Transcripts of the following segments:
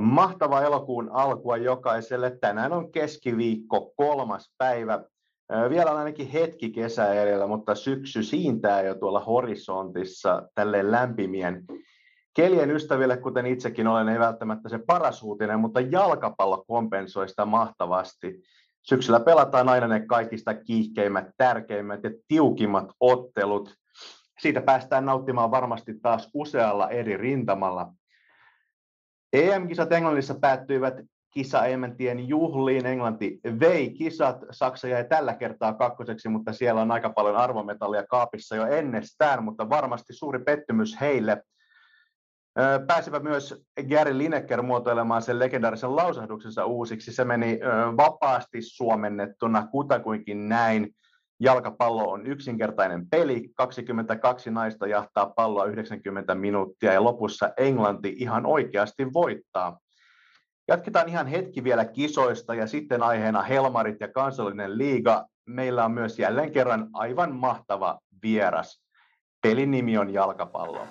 Mahtava elokuun alkua jokaiselle. Tänään on keskiviikko, kolmas päivä. Vielä on ainakin hetki kesä edellä, mutta syksy siintää jo tuolla horisontissa tälleen lämpimien kelien ystäville, kuten itsekin olen, ei välttämättä se paras uutinen, mutta jalkapallo kompensoi sitä mahtavasti. Syksyllä pelataan aina ne kaikista kiihkeimmät, tärkeimmät ja tiukimmat ottelut. Siitä päästään nauttimaan varmasti taas usealla eri rintamalla. EM-kisat Englannissa päättyivät kisa Ementien juhliin. Englanti vei kisat. Saksa jäi tällä kertaa kakkoseksi, mutta siellä on aika paljon arvometallia kaapissa jo ennestään, mutta varmasti suuri pettymys heille. Pääsivät myös Gary Lineker muotoilemaan sen legendaarisen lausahduksensa uusiksi. Se meni vapaasti suomennettuna kutakuinkin näin. Jalkapallo on yksinkertainen peli, 22 naista jahtaa palloa 90 minuuttia ja lopussa Englanti ihan oikeasti voittaa. Jatketaan ihan hetki vielä kisoista ja sitten aiheena Helmarit ja kansallinen liiga. Meillä on myös jälleen kerran aivan mahtava vieras. Pelin nimi on jalkapallo.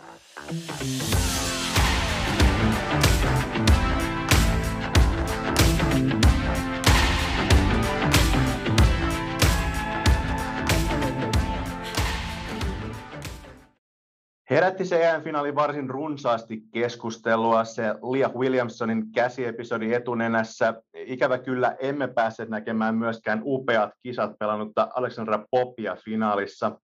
Herätti se EM-finaali varsin runsaasti keskustelua, se Leah Williamsonin käsiepisodi etunenässä. Ikävä kyllä emme pääse näkemään myöskään upeat kisat pelannutta Alexandra Popia finaalissa.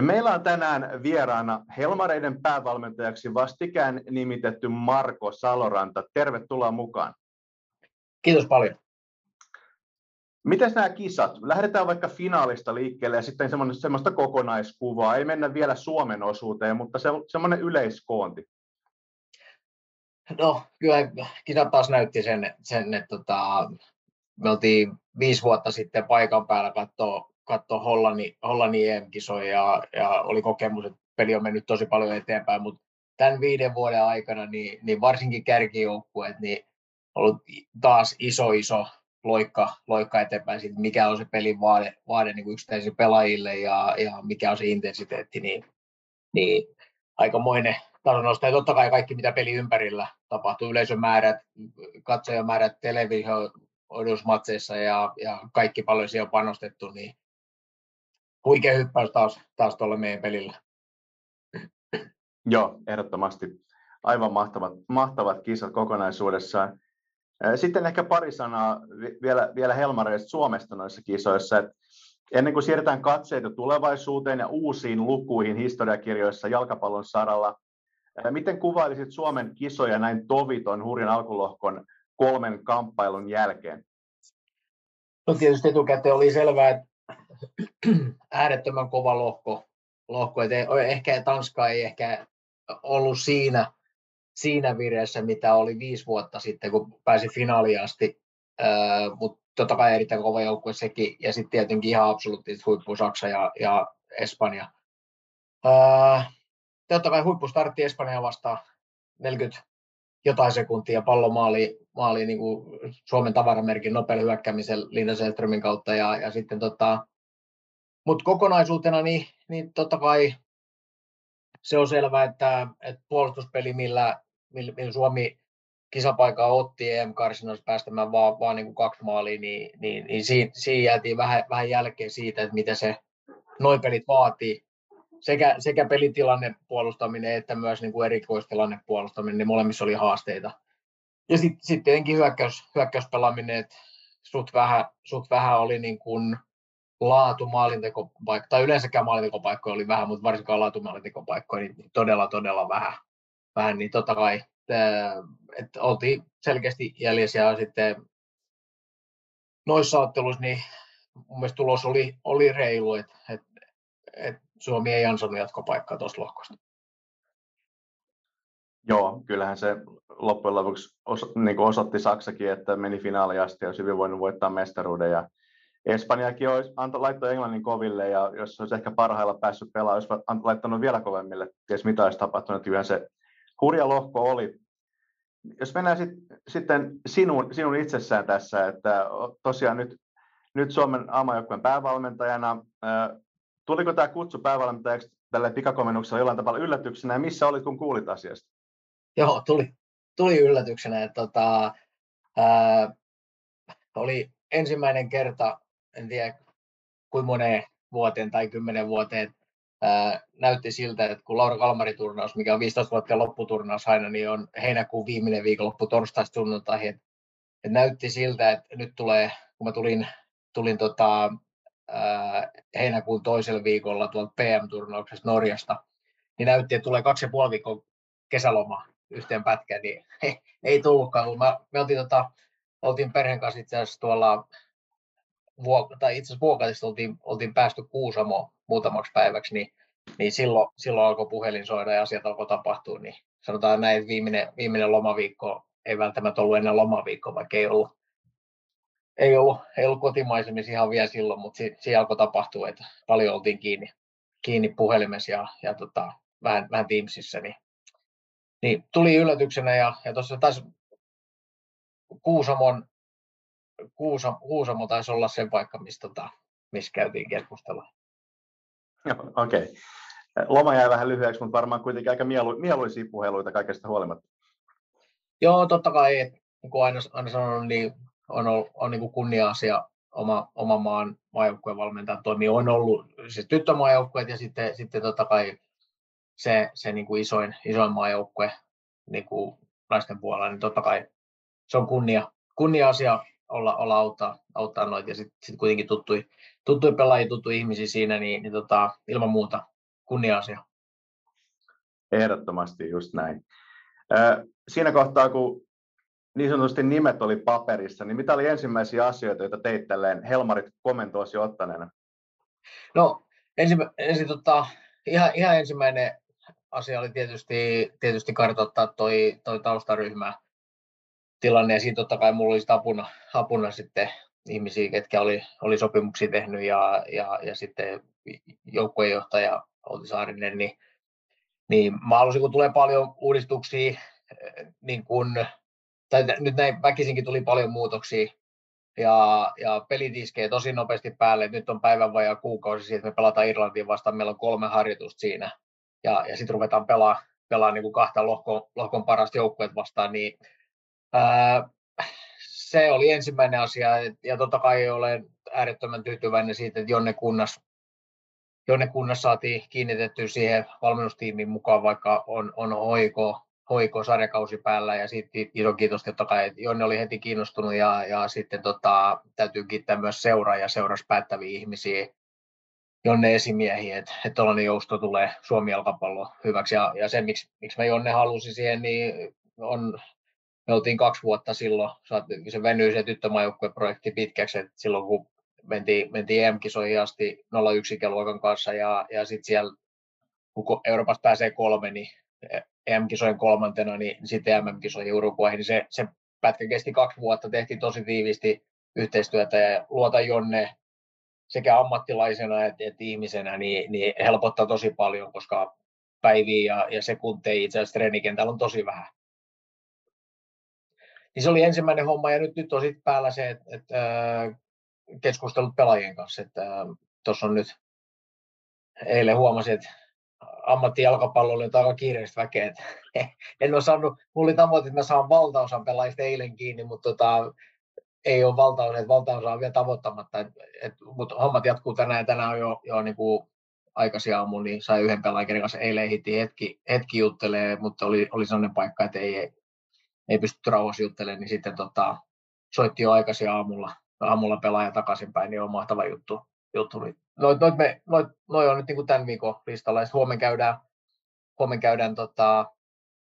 Meillä on tänään vieraana Helmareiden päävalmentajaksi vastikään nimitetty Marko Saloranta. Tervetuloa mukaan. Kiitos paljon. Miten nämä kisat? Lähdetään vaikka finaalista liikkeelle ja sitten semmoista kokonaiskuvaa. Ei mennä vielä Suomen osuuteen, mutta se, semmoinen yleiskoonti. No, kyllä kisat taas näytti sen, sen että tota, me oltiin viisi vuotta sitten paikan päällä katsoa katsoa Hollannin, Hollannin EM-kisoja ja, ja, oli kokemus, että peli on mennyt tosi paljon eteenpäin, mutta tämän viiden vuoden aikana niin, niin varsinkin kärkijoukkueet niin ollut taas iso iso loikka, loikka eteenpäin siitä, mikä on se pelin vaade, vaade niin yksittäisille pelaajille ja, ja mikä on se intensiteetti, niin, niin aikamoinen tasonosto. Ja totta kai kaikki, mitä peli ympärillä tapahtuu, yleisömäärät, katsojamäärät, televisio, odosmatseissa ja, ja kaikki paljon siihen on panostettu, niin huikea hyppäys taas, taas tuolla meidän pelillä. Joo, ehdottomasti. Aivan mahtavat, mahtavat kisat kokonaisuudessaan. Sitten ehkä pari sanaa vielä, vielä Helmareista Suomesta noissa kisoissa. Että ennen kuin siirretään katseita tulevaisuuteen ja uusiin lukuihin historiakirjoissa jalkapallon saralla, miten kuvailisit Suomen kisoja näin toviton hurjan alkulohkon kolmen kamppailun jälkeen? No tietysti etukäteen oli selvää, että äärettömän kova lohko. lohko. Et ehkä Tanska ei ehkä ollut siinä, siinä vireessä, mitä oli viisi vuotta sitten, kun pääsi finaaliin asti. Mutta totta kai erittäin kova joukkue sekin. Ja sitten tietenkin ihan absoluuttisesti huippu Saksa ja, ja Espanja. Öö, totta kai huippu startti Espanja vastaan 40 jotain sekuntia pallo maali, maali niin kuin Suomen tavaramerkin nopealla hyökkäämisen Linda Selströmin kautta ja, ja sitten tota, mutta kokonaisuutena niin, niin totta kai se on selvää, että, että puolustuspeli, millä, millä, millä Suomi kisapaikaa otti EM-karsinassa päästämään vaan, vaan niin kuin kaksi maalia, niin, niin, niin siinä, siinä jäätiin vähän, vähän jälkeen siitä, että mitä se noin pelit vaatii. Sekä, sekä pelitilanne puolustaminen että myös niin kuin erikoistilanne puolustaminen, niin molemmissa oli haasteita. Ja sitten sit tietenkin hyökkäys, hyökkäyspelaaminen, että suht vähän, suht vähän oli niin kuin laatu maalintekopaikka, tai yleensäkään maalintekopaikkoja oli vähän, mutta varsinkaan laatu maalintekopaikkoja niin todella, todella vähän. Vähän niin totta kai, että oltiin selkeästi jäljessä ja sitten noissa otteluissa niin mun mielestä tulos oli, oli reilu, että et, et Suomi ei ansannut jatkopaikkaa tuosta lohkosta. Joo, kyllähän se loppujen lopuksi os, niin osoitti Saksakin, että meni finaaliin asti ja olisi hyvin voinut voittaa mestaruuden. Ja Espanjakin olisi anto, laittoi Englannin koville ja jos olisi ehkä parhailla päässyt pelaamaan, olisi laittanut vielä kovemmille, ties mitä olisi tapahtunut, yhden se hurja lohko oli. Jos mennään sit, sitten sinun, sinun itsessään tässä, että tosiaan nyt, nyt Suomen aamajoukkueen päävalmentajana, tuliko tämä kutsu päävalmentajaksi tälle pikakomennukselle jollain tavalla yllätyksenä ja missä olit, kun kuulit asiasta? Joo, tuli. tuli yllätyksenä, että tota, ää, oli ensimmäinen kerta, en tiedä kuinka moneen vuoteen tai kymmenen vuoteen, ää, näytti siltä, että kun Laura Kalmari-turnaus, mikä on 15 vuotta lopputurnaus aina, niin on heinäkuun viimeinen viikonloppu torstaista sunnuntaihin, näytti siltä, että nyt tulee, kun mä tulin, tulin tota, ää, heinäkuun toisella viikolla tuolta PM-turnauksesta Norjasta, niin näytti, että tulee kaksi ja puoli viikkoa kesäloma yhteen pätkään, niin ei, ei tullutkaan. Mä, me oltiin, tota, oltiin perheen kanssa itse asiassa tuolla tai itse asiassa Vuokatista oltiin, oltiin päästy Kuusamo muutamaksi päiväksi, niin, niin silloin, silloin alkoi puhelin soida ja asiat alkoi tapahtua, niin sanotaan näin, että viimeinen, viimeinen lomaviikko ei välttämättä ollut ennen lomaviikkoa, vaikka ei ollut, ei ollut, ei ollut kotimaisemmin ihan vielä silloin, mutta si, siinä alkoi tapahtua, että paljon oltiin kiinni, kiinni puhelimessa ja, ja tota, vähän, vähän Teamsissa, niin, niin tuli yllätyksenä ja, ja tuossa taas Kuusamon Kuusamo, Kuusamo taisi olla se paikka, missä, tota, missä käytiin keskustelua. Okei. Okay. Loma jäi vähän lyhyeksi, mutta varmaan kuitenkin aika mielu, mieluisia puheluita kaikesta huolimatta. Joo, totta kai, niin kuin aina, aina sanonut, niin on, on, on niin kuin kunnia-asia oma, oma maan maajoukkueen valmentajan toimi. On ollut siis tyttömaajoukkueet ja sitten, sitten totta kai se, se niin kuin isoin, isoin maajoukkue niin kuin naisten puolella, niin totta kai se on kunnia, kunnia-asia olla, olla auttaa, auttaa noita ja sitten sit kuitenkin tuttui, tuttui pelaajia, tuttui ihmisiä siinä, niin, niin tota, ilman muuta kunnia-asia. Ehdottomasti just näin. Siinä kohtaa, kun niin sanotusti nimet oli paperissa, niin mitä oli ensimmäisiä asioita, joita teit tälleen Helmarit komentoisi ottaneena? No ensin, ensin tota, ihan, ihan ensimmäinen asia oli tietysti, tietysti kartoittaa toi, toi taustaryhmä, tilanne ja siinä totta kai mulla oli apuna, apuna sitten ihmisiä, ketkä oli, oli sopimuksia tehnyt ja, ja, ja sitten joukkueenjohtaja Outi Saarinen, niin, niin mä halusin, kun tulee paljon uudistuksia, niin kun, tai nyt näin väkisinkin tuli paljon muutoksia, ja, ja pelit iskee tosi nopeasti päälle. Nyt on päivän vajaa kuukausi siitä, että me pelataan Irlantiin vastaan. Meillä on kolme harjoitusta siinä. Ja, ja sitten ruvetaan pelaa, pelaa niin kuin kahta lohkon, lohkon parasta joukkueet vastaan. Niin se oli ensimmäinen asia, ja totta kai olen äärettömän tyytyväinen siitä, että Jonne Kunnas, Jonne Kunnas saatiin kiinnitetty siihen valmennustiimiin mukaan, vaikka on, on hoiko, hoiko sarjakausi päällä, ja sitten iso kiitos totta kai, että Jonne oli heti kiinnostunut, ja, ja sitten tota, täytyy kiittää myös seuraa ja seuras päättäviä ihmisiä, Jonne esimiehiä, että, että tuollainen jousto tulee Suomi jalkapallo hyväksi. Ja, ja se, miksi, miksi mä Jonne halusin siihen, niin on me oltiin kaksi vuotta silloin, se venyi se tyttömaajoukkueprojekti pitkäksi, että silloin kun mentiin, mentiin EM-kisoihin asti 01 luokan kanssa ja, ja sitten siellä, kun Euroopassa pääsee kolme, niin EM-kisojen kolmantena, niin sitten MM-kisoihin Uruguayhin, niin se, se pätkä kesti kaksi vuotta, tehtiin tosi tiivisti yhteistyötä ja luota Jonne sekä ammattilaisena että, että ihmisenä, niin, niin helpottaa tosi paljon, koska päiviä ja, ja sekunteja itse asiassa treenikentällä on tosi vähän niin se oli ensimmäinen homma ja nyt, nyt on sitten päällä se, että, että keskustelut pelaajien kanssa. Että tuossa on nyt eilen huomasin, että ammattijalkapallo oli aika kiireistä väkeä. En ole saanut, mulla oli tavoite, että mä saan valtaosan pelaajista eilen kiinni, mutta tota, ei ole valtaosa, että valtaosa on vielä tavoittamatta. Et, et, mutta hommat jatkuu tänään, tänään on jo, jo niin kuin aikaisin aamulla, niin sai yhden pelaajan kanssa eilen hiti hetki, hetki juttelee, mutta oli, oli sellainen paikka, että ei, ei pysty rauhassa juttelemaan, niin sitten tota, soitti jo aikaisin aamulla, aamulla pelaaja takaisinpäin, niin on mahtava juttu. juttu. Noit, noit, me, noit, noit on nyt niin kuin tämän viikon listalla, ja huomenna käydään, huomenna käydään tuossa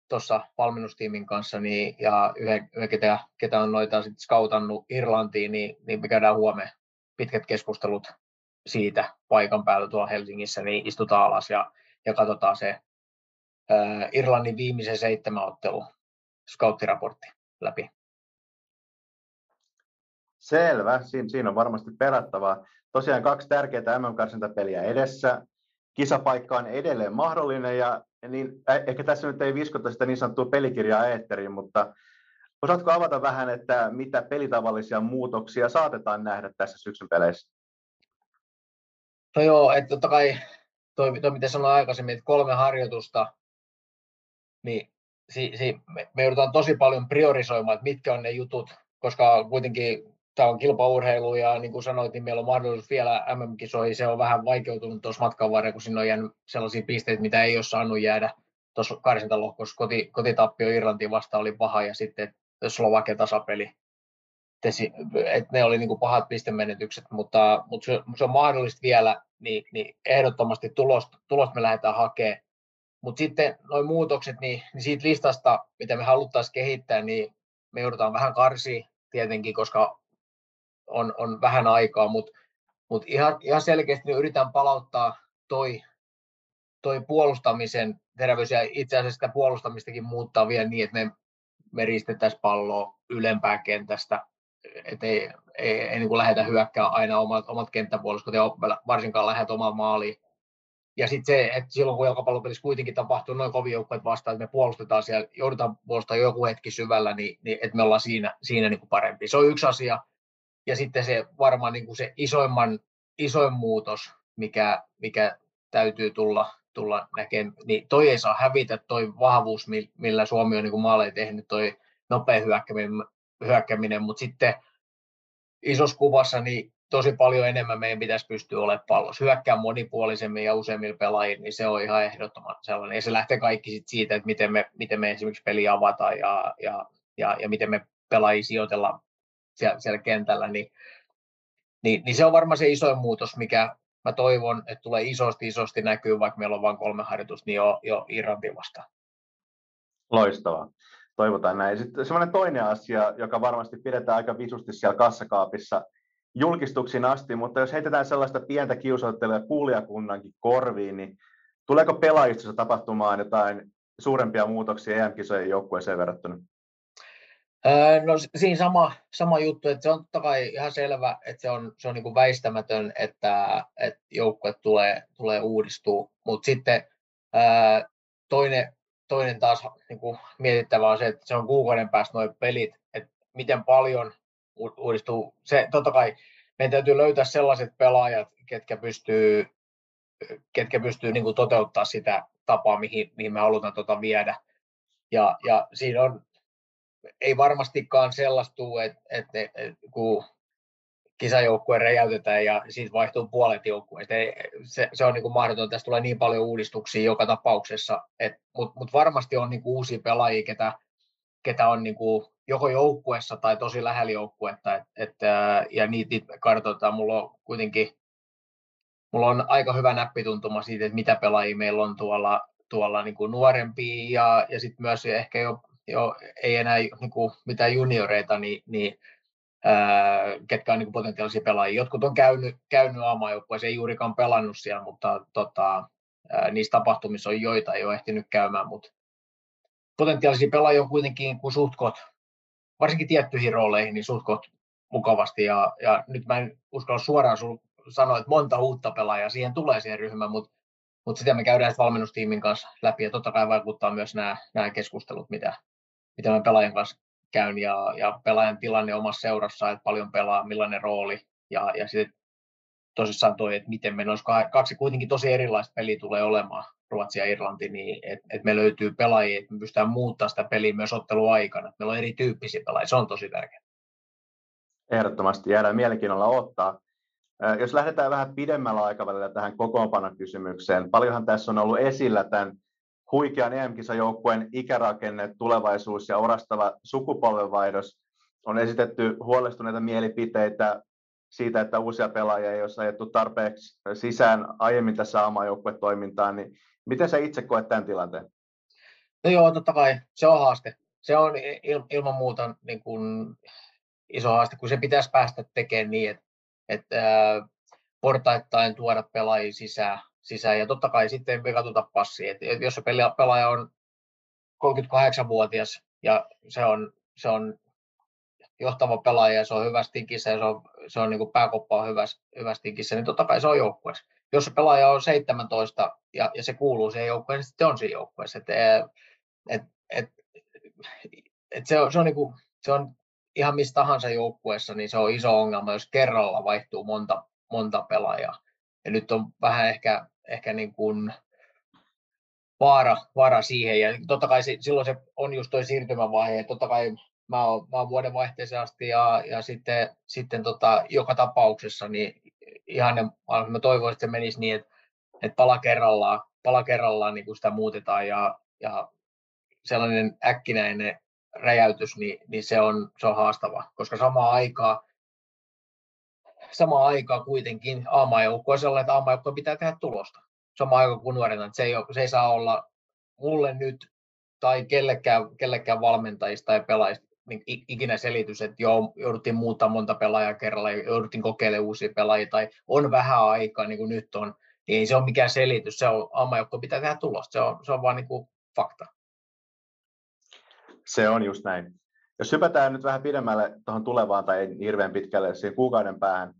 tota, valmennustiimin kanssa, niin, ja yhden, yhden ketä, ketä, on noita sitten skautannut Irlantiin, niin, niin me käydään huomenna pitkät keskustelut siitä paikan päällä tuolla Helsingissä, niin istutaan alas ja, ja katsotaan se äh, Irlannin viimeisen seitsemän ottelu scouttiraportti läpi. Selvä, Siin, siinä on varmasti perattavaa. Tosiaan kaksi tärkeää MM-karsintapeliä edessä. Kisapaikka on edelleen mahdollinen ja niin, ehkä tässä nyt ei viskota sitä niin sanottua pelikirjaa eetteriin, mutta osaatko avata vähän, että mitä pelitavallisia muutoksia saatetaan nähdä tässä syksyn peleissä? No joo, että totta kai toi, toi mitä sanoin aikaisemmin, että kolme harjoitusta, niin si, si, me, me joudutaan tosi paljon priorisoimaan, että mitkä on ne jutut, koska kuitenkin tämä on kilpaurheilu ja niin kuin sanoit, niin meillä on mahdollisuus vielä MM-kisoihin. Se on vähän vaikeutunut tuossa matkan varrella, kun siinä on jäänyt sellaisia pisteitä, mitä ei ole saanut jäädä tuossa karsintalohkossa. Koti, kotitappio Irlantiin vasta oli paha ja sitten Slovakia tasapeli. Et ne oli niin kuin pahat pistemenetykset, mutta, mutta se, se on mahdollista vielä, niin, niin ehdottomasti tulosta, tulosta me lähdetään hakemaan. Mutta sitten nuo muutokset, niin, niin siitä listasta, mitä me haluttaisiin kehittää, niin me joudutaan vähän karsiin tietenkin, koska on, on vähän aikaa, mutta mut ihan, ihan selkeästi niin yritän palauttaa toi, toi puolustamisen terävyys ja itse asiassa sitä puolustamistakin muuttaa vielä niin, että me, me ristettäisiin palloa ylempää kentästä, että ei, ei, ei niin kuin lähdetä hyökkää aina omat, omat kenttäpuolustukset ja varsinkaan lähdet omaan maaliin. Ja sitten se, että silloin kun jalkapallopelissä kuitenkin tapahtuu noin kovin joukkueet vastaan, että me puolustetaan siellä, joudutaan puolustamaan joku hetki syvällä, niin, niin että me ollaan siinä, siinä niin kuin parempi. Se on yksi asia. Ja sitten se varmaan niin kuin se isoimman, isoin muutos, mikä, mikä täytyy tulla, tulla näkemään, niin toi ei saa hävitä toi vahvuus, millä Suomi on niin maaleja tehnyt, toi nopea hyökkäminen, hyökkäminen mutta sitten isossa kuvassa niin tosi paljon enemmän meidän pitäisi pystyä olemaan pallossa. Hyökkää monipuolisemmin ja useimmilla pelaajilla, niin se on ihan ehdottoman sellainen. Ja se lähtee kaikki sit siitä, että miten me, miten me esimerkiksi peli avataan ja, ja, ja, ja miten me pelaajia sijoitellaan siellä, siellä kentällä, niin, niin, niin, se on varmaan se isoin muutos, mikä mä toivon, että tulee isosti isosti näkyy, vaikka meillä on vain kolme harjoitusta, niin jo, jo Irlanti vastaan. Loistavaa. Toivotaan näin. Sitten semmoinen toinen asia, joka varmasti pidetään aika visusti siellä kassakaapissa julkistuksiin asti, mutta jos heitetään sellaista pientä kiusauttelua kuulijakunnankin korviin, niin tuleeko pelaajistossa tapahtumaan jotain suurempia muutoksia EM-kisojen joukkueeseen verrattuna? No siinä sama, sama juttu, että se on totta kai ihan selvä, että se on, se on niin kuin väistämätön, että, että joukkue tulee, tulee uudistua, mutta sitten ää, toinen, toinen taas niin kuin mietittävä on se, että se on kuukauden päästä nuo pelit, että miten paljon uudistuu. Se, totta kai meidän täytyy löytää sellaiset pelaajat, ketkä pystyy, ketkä pystyy niin toteuttaa sitä tapaa, mihin, mihin me halutaan tuota viedä. Ja, ja siinä on ei varmastikaan sellaista tule, että, että, että kun kisajoukkue räjäytetään ja siitä vaihtuu puolet joukkueesta. Se, se on niin mahdotonta, tästä tulee niin paljon uudistuksia joka tapauksessa, mutta mut varmasti on niin uusia pelaajia, ketä, ketä on niin kuin joko joukkueessa tai tosi lähellä joukkuetta, et, et, ja niitä, niitä kartoitetaan. Mulla on kuitenkin mulla on aika hyvä näppituntuma siitä, että mitä pelaajia meillä on tuolla, tuolla niin kuin nuorempia ja, ja sitten myös ehkä jo jo, ei enää niin kuin mitään junioreita, niin, niin ää, ketkä on niin kuin potentiaalisia pelaajia. Jotkut on käynyt, käynyt aamajoukkueessa, ei juurikaan pelannut siellä, mutta tota, ää, niissä tapahtumissa on joita ei ole ehtinyt käymään, mutta potentiaalisia pelaajia on kuitenkin kun suhtkot, varsinkin tiettyihin rooleihin, niin suhtkot mukavasti. Ja, ja nyt mä en uskalla suoraan sanoa, että monta uutta pelaajaa siihen tulee siihen ryhmään, mutta mutta sitä me käydään valmennustiimin kanssa läpi. Ja totta kai vaikuttaa myös nämä, nämä keskustelut, mitä, mitä mä pelaajan kanssa käyn. Ja, ja pelaajan tilanne omassa seurassa, että paljon pelaa, millainen rooli. Ja, ja sitten tosissaan toi, että miten me olisi kaksi kuitenkin tosi erilaista peliä tulee olemaan, Ruotsi ja Irlanti, niin että et me löytyy pelaajia, että me pystytään muuttamaan sitä peliä myös otteluaikana. Meillä on erityyppisiä pelaajia, se on tosi tärkeää. Ehdottomasti jäädään mielenkiinnolla ottaa. Jos lähdetään vähän pidemmällä aikavälillä tähän kokoonpanokysymykseen, paljonhan tässä on ollut esillä tämän huikean EM-kisajoukkueen ikärakenne, tulevaisuus ja orastava sukupolvenvaihdos. On esitetty huolestuneita mielipiteitä siitä, että uusia pelaajia ei ole ajettu tarpeeksi sisään aiemmin tässä toimintaan, niin miten sä itse koet tämän tilanteen? No joo, totta kai se on haaste. Se on il, ilman muuta niin kuin iso haaste, kun se pitäisi päästä tekemään niin, että, että portaittain tuoda pelaajia sisään, sisään. Ja totta kai sitten me katsota passia. Et jos se pelaaja on 38-vuotias ja se on, se on johtava pelaaja ja se on hyvässä tinkissä ja se on, se on niin kuin pääkoppa on hyvässä, hyvässä tinkissä, niin totta kai se on joukkueessa. Jos se pelaaja on 17 ja, ja se kuuluu siihen joukkueeseen, niin sitten on siinä joukkueessa. Et, et, et, et se on, se on, niin kuin, se on ihan missä tahansa joukkueessa, niin se on iso ongelma, jos kerralla vaihtuu monta, monta pelaajaa. Ja nyt on vähän ehkä ehkä niin kuin vaara, vaara siihen. Ja totta kai se, silloin se on just tuo siirtymävaihe. Totta kai mä oon, mä oon vuoden vaihteeseen asti ja, ja sitten, sitten tota, joka tapauksessa niin ihan ne, mä toivoisin, että se menisi niin, että, että pala kerrallaan, pala kerrallaan niin kuin sitä muutetaan ja, ja sellainen äkkinäinen räjäytys, niin, niin se, on, se on haastava, koska samaan aikaan samaan aikaan kuitenkin aamajoukko on sellainen, että aamajoukko pitää tehdä tulosta. Samaan aikaan kuin nuorena, että se ei, se ei saa olla mulle nyt tai kellekään, kellekään valmentajista tai pelaajista niin ikinä selitys, että joo, jouduttiin muuttaa monta pelaajaa kerralla, jouduttiin kokeilemaan uusia pelaajia, tai on vähän aikaa, niin kuin nyt on, niin ei se ole mikään selitys, se on aamajoukko pitää tehdä tulosta, se on, se on vaan niin kuin fakta. Se on just näin. Jos hypätään nyt vähän pidemmälle tuohon tulevaan tai ei hirveän pitkälle siihen kuukauden päähän,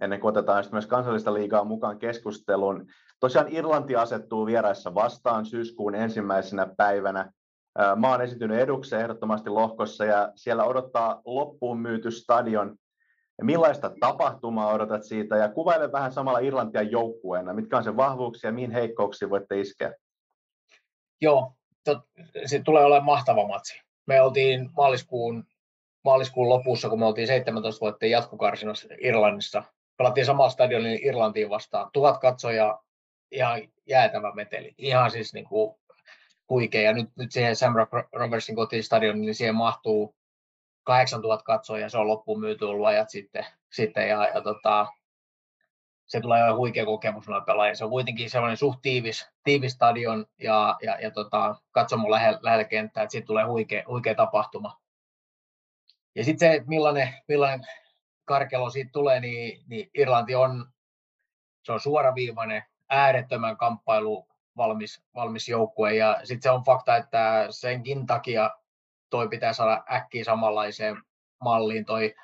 ennen kuin otetaan myös kansallista liigaa mukaan keskusteluun. Tosiaan Irlanti asettuu vieraissa vastaan syyskuun ensimmäisenä päivänä. Maa on esiintynyt edukseen ehdottomasti lohkossa ja siellä odottaa loppuun myyty stadion. Millaista tapahtumaa odotat siitä ja kuvaile vähän samalla Irlantia joukkueena. Mitkä on sen vahvuuksia ja mihin heikkouksiin voitte iskeä? Joo, tot, se tulee olemaan mahtava matsi. Me oltiin maaliskuun, maaliskuun lopussa, kun me oltiin 17 vuotta jatkokarsinassa Irlannissa. Pelattiin samalla stadionilla Irlantiin vastaan. Tuhat katsojaa, ihan jäätävä meteli. Ihan siis niin kuin huikea. Ja nyt, nyt siihen Sam Robertsin kotistadion, niin siihen mahtuu 8000 katsojaa, se on loppuun myyty ollut ajat sitten, sitten ja, ja tota, se tulee olemaan huikea kokemus noille pelaajille. Se on kuitenkin sellainen suht tiivis, tiivis stadion ja, ja, ja tota, katsomo lähellä, lähellä kenttää, että siitä tulee huikea, huikea tapahtuma. Ja sitten se, että millainen, millainen karkelo siitä tulee, niin, niin Irlanti on, se on suoraviivainen, äärettömän kamppailu valmis, valmis joukkue. Ja sitten se on fakta, että senkin takia toi pitää saada äkkiä samanlaiseen malliin toi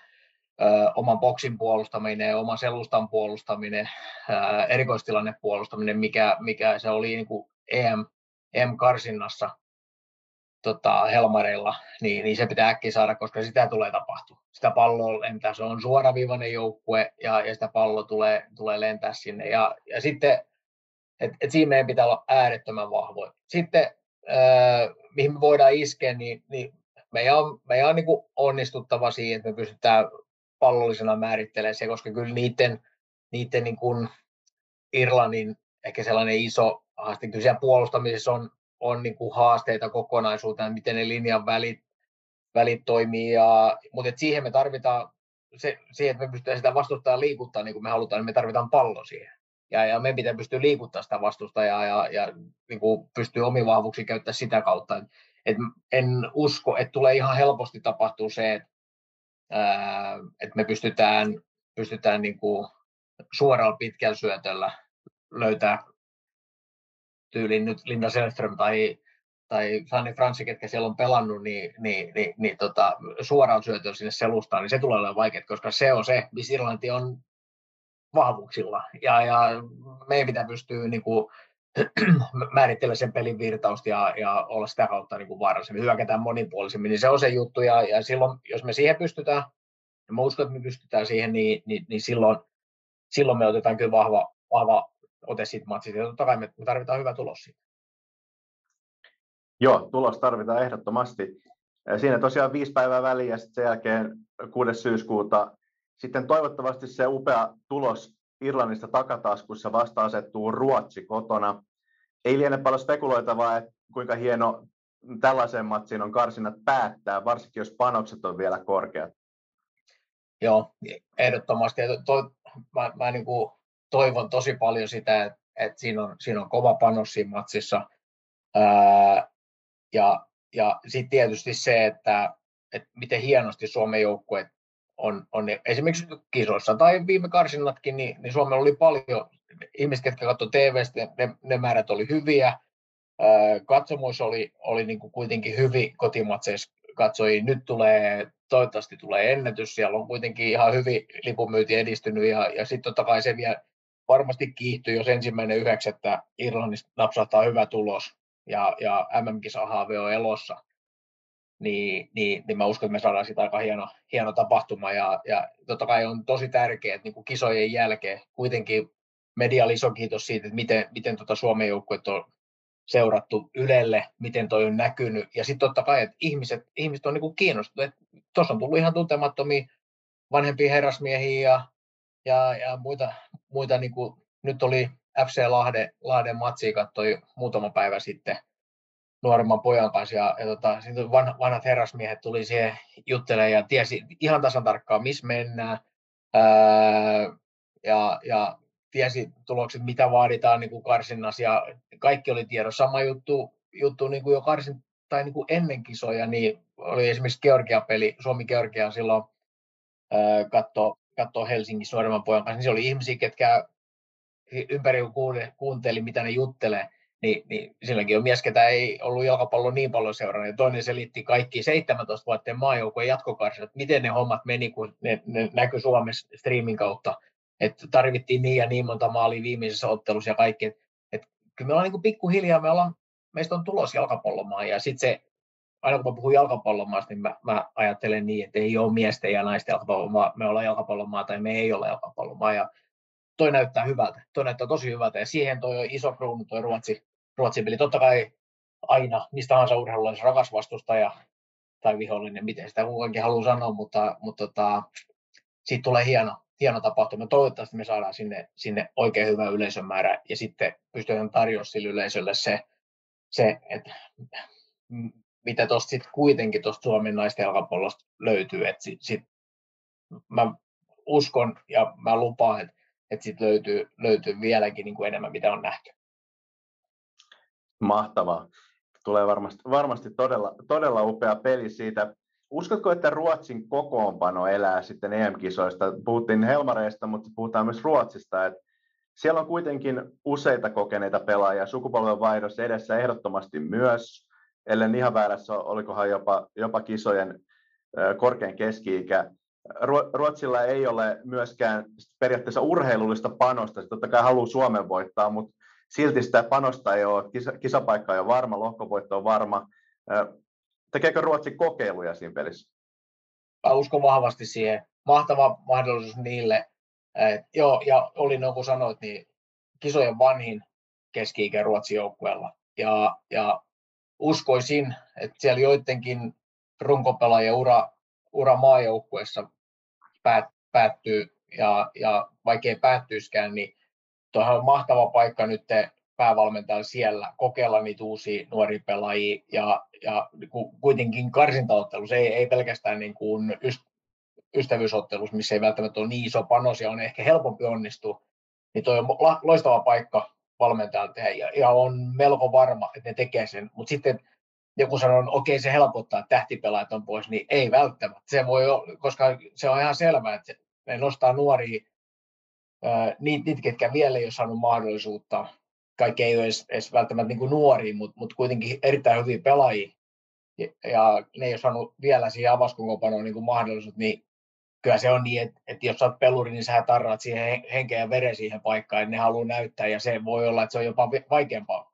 ö, oman boksin puolustaminen, oman selustan puolustaminen, ö, erikoistilanne puolustaminen, mikä, mikä se oli niin kuin EM, EM-karsinnassa tota, Helmareilla, niin, niin, se pitää äkkiä saada, koska sitä tulee tapahtua. Sitä palloa lentää, se on suoraviivainen joukkue ja, ja sitä pallo tulee, tulee lentää sinne. Ja, ja sitten et, et siinä meidän pitää olla äärettömän vahvoja. Sitten, äh, mihin me voidaan iskeä, niin, niin meidän on, meidän on niin kuin onnistuttava siihen, että me pystytään pallollisena määrittelemään se, koska kyllä niiden, niiden niin kuin Irlannin ehkä sellainen iso haaste, kyllä siellä puolustamisessa on, on niin kuin haasteita kokonaisuuteen, miten ne linjan välit, välit toimii, ja, mutta siihen me tarvitaan, se, siihen, että me pystytään sitä vastustaa liikuttaa niin kuin me halutaan, niin me tarvitaan pallo siihen ja, ja meidän pitää pystyä liikuttamaan sitä vastustajaa ja, ja niin kuin pystyy omiin vahvuuksiin käyttää sitä kautta. Et, et en usko, että tulee ihan helposti tapahtuu se, että, että me pystytään, pystytään niin kuin suoralla pitkällä syötöllä löytää tyyliin nyt Linda Selström tai, tai Sanni Fransi, ketkä siellä on pelannut, niin, niin, niin, niin tota, suoraan syötöllä sinne selustaan, niin se tulee olemaan vaikeaa, koska se on se, missä Irlanti on vahvuuksilla. Ja, ja meidän pitää pystyä niin kuin, määrittelemään sen pelin virtausta ja, ja olla sitä kautta niin kuin vaarallisemmin, hyökätään monipuolisemmin, niin se on se juttu. Ja, ja silloin, jos me siihen pystytään, ja mä uskon, että me pystytään siihen, niin, niin, niin silloin, silloin me otetaan kyllä vahva, vahva ote siitä matsista. Ja totta kai me, me tarvitaan hyvä tulos siitä. Joo, tulos tarvitaan ehdottomasti. Siinä tosiaan viisi päivää väliä ja sitten sen jälkeen 6. syyskuuta sitten toivottavasti se upea tulos Irlannista takataskussa vasta asettuu Ruotsi kotona. Ei liene paljon spekuloitavaa, että kuinka hieno tällaisen matsiin on karsinat päättää, varsinkin jos panokset on vielä korkeat. Joo, ehdottomasti. To, mä, mä niin kuin toivon tosi paljon sitä, että, että siinä, on, siinä on kova panos siinä matsissa. Ää, ja ja sitten tietysti se, että, että miten hienosti Suomen joukkueet on, on esimerkiksi kisoissa tai viime karsinnatkin, niin, niin Suomella oli paljon ihmiset, jotka katsoivat TVstä, ne, ne määrät oli hyviä. Katsomus oli, oli niin kuin kuitenkin hyvin kotimatseissa katsoi. Nyt tulee, toivottavasti tulee ennätys, siellä on kuitenkin ihan hyvin lipumyyti edistynyt ja, ja sitten totta kai se vielä varmasti kiihtyy, jos ensimmäinen yhdeksättä Irlannista napsahtaa hyvä tulos ja, ja MM-kisa on elossa niin, niin, niin mä uskon, että me saadaan siitä aika hieno, hieno tapahtuma. Ja, ja totta kai on tosi tärkeää, että niin kuin kisojen jälkeen kuitenkin medialla iso kiitos siitä, että miten, miten tota Suomen joukkueet on seurattu Ylelle, miten toi on näkynyt. Ja sitten totta kai, että ihmiset, ihmiset on niinku kiinnostuneet. Tuossa on tullut ihan tuntemattomia vanhempia herrasmiehiä ja, ja, ja muita, muita niinku, nyt oli FC Lahden, Lahden matsi katsoi muutama päivä sitten nuoremman pojan kanssa ja, ja tota, sitten vanhat, herrasmiehet tuli siihen juttelemaan ja tiesi ihan tasan tarkkaan, missä mennään. Ää, ja, ja tiesi tulokset, mitä vaaditaan niin kuin karsinnassa ja kaikki oli tiedossa. Sama juttu, juttu niin kuin jo karsin, tai niin kuin ennen kisoja, niin oli esimerkiksi Georgia-peli, Suomi-Georgia silloin katsoa katso Helsingin nuoremman pojan kanssa, niin se oli ihmisiä, ketkä ympäri kuunteli, mitä ne juttelee, niin, niin silläkin on mies, ketä ei ollut jalkapallo niin paljon seurannut. Ja toinen selitti kaikki 17 vuotten maajoukkojen jatkokarsia, että miten ne hommat meni, kun ne, ne näkyi Suomessa streamin kautta. Että tarvittiin niin ja niin monta maalia viimeisessä ottelussa ja kaikki. Et, et, kyllä me ollaan niin pikkuhiljaa, me ollaan, meistä on tulos jalkapallomaa ja sitten se, aina kun mä puhun jalkapallomaasta, niin mä, mä ajattelen niin, että ei ole miesten ja naisten jalkapallomaa, me ollaan jalkapallomaa tai me ei ole jalkapallomaa. Ja toi näyttää hyvältä, toi näyttää tosi hyvältä. Ja siihen toi iso kruunu toi Ruotsi, Ruotsin peli. Totta kai aina, mistä tahansa urheilulla rakas vastustaja tai vihollinen, miten sitä kuitenkin haluaa sanoa, mutta, mutta tota, siitä tulee hieno, hieno tapahtuma. Toivottavasti me saadaan sinne, sinne oikein hyvä yleisömäärä ja sitten pystytään tarjoamaan sille yleisölle se, se että mitä tuosta sitten kuitenkin tuosta Suomen naisten jalkapallosta löytyy. Että sit, sit, mä uskon ja mä lupaan, että, että sit löytyy, löytyy vieläkin niin kuin enemmän, mitä on nähty. Mahtavaa. Tulee varmasti, varmasti todella, todella upea peli siitä. Uskotko, että Ruotsin kokoonpano elää sitten EM-kisoista? Puhuttiin Helmareista, mutta puhutaan myös Ruotsista. Että siellä on kuitenkin useita kokeneita pelaajia sukupolven vaihdossa edessä ehdottomasti myös, ellen ihan väärässä, olikohan jopa, jopa kisojen korkein keski-ikä. Ruotsilla ei ole myöskään periaatteessa urheilullista panosta, se totta kai haluaa Suomen voittaa, mutta silti sitä panosta ei ole, Kisa, kisapaikka ei ole varma, lohkovoitto on varma. Tekeekö Ruotsi kokeiluja siinä pelissä? Mä uskon vahvasti siihen. Mahtava mahdollisuus niille. Et, joo, ja oli niin kuin sanoit, niin kisojen vanhin keski-ikä Ruotsin joukkueella. Ja, ja uskoisin, että siellä joidenkin runkopelaajien ura, ura maajoukkueessa päät, päättyy, ja, ja vaikkei päättyiskään, niin tuohon on mahtava paikka nyt päävalmentaja siellä kokeilla niitä uusia nuoria pelaajia ja, ja kuitenkin karsintaottelussa ei, ei pelkästään niin kuin ystävyysottelussa, missä ei välttämättä ole niin iso panos ja on ehkä helpompi onnistua, niin toi on loistava paikka valmentajalta tehdä ja, ja on melko varma, että ne tekee sen, mutta sitten joku sanoo, että okei se helpottaa, että tähtipelaajat on pois, niin ei välttämättä. Se voi olla, koska se on ihan selvää, että ne nostaa nuoria, niitä, niitä ketkä vielä ei ole saanut mahdollisuutta kaikki ei ole edes, edes välttämättä niin nuoria, mutta, mutta kuitenkin erittäin hyviä pelaajia. Ja, ja ne ei ole saanut vielä siihen avauskokoonpanoon niin mahdollisuus, niin kyllä se on niin, että, että jos sä oot peluri, niin sä tarraat siihen henkeä ja veren siihen paikkaan, että ne haluaa näyttää, ja se voi olla, että se on jopa vaikeampaa.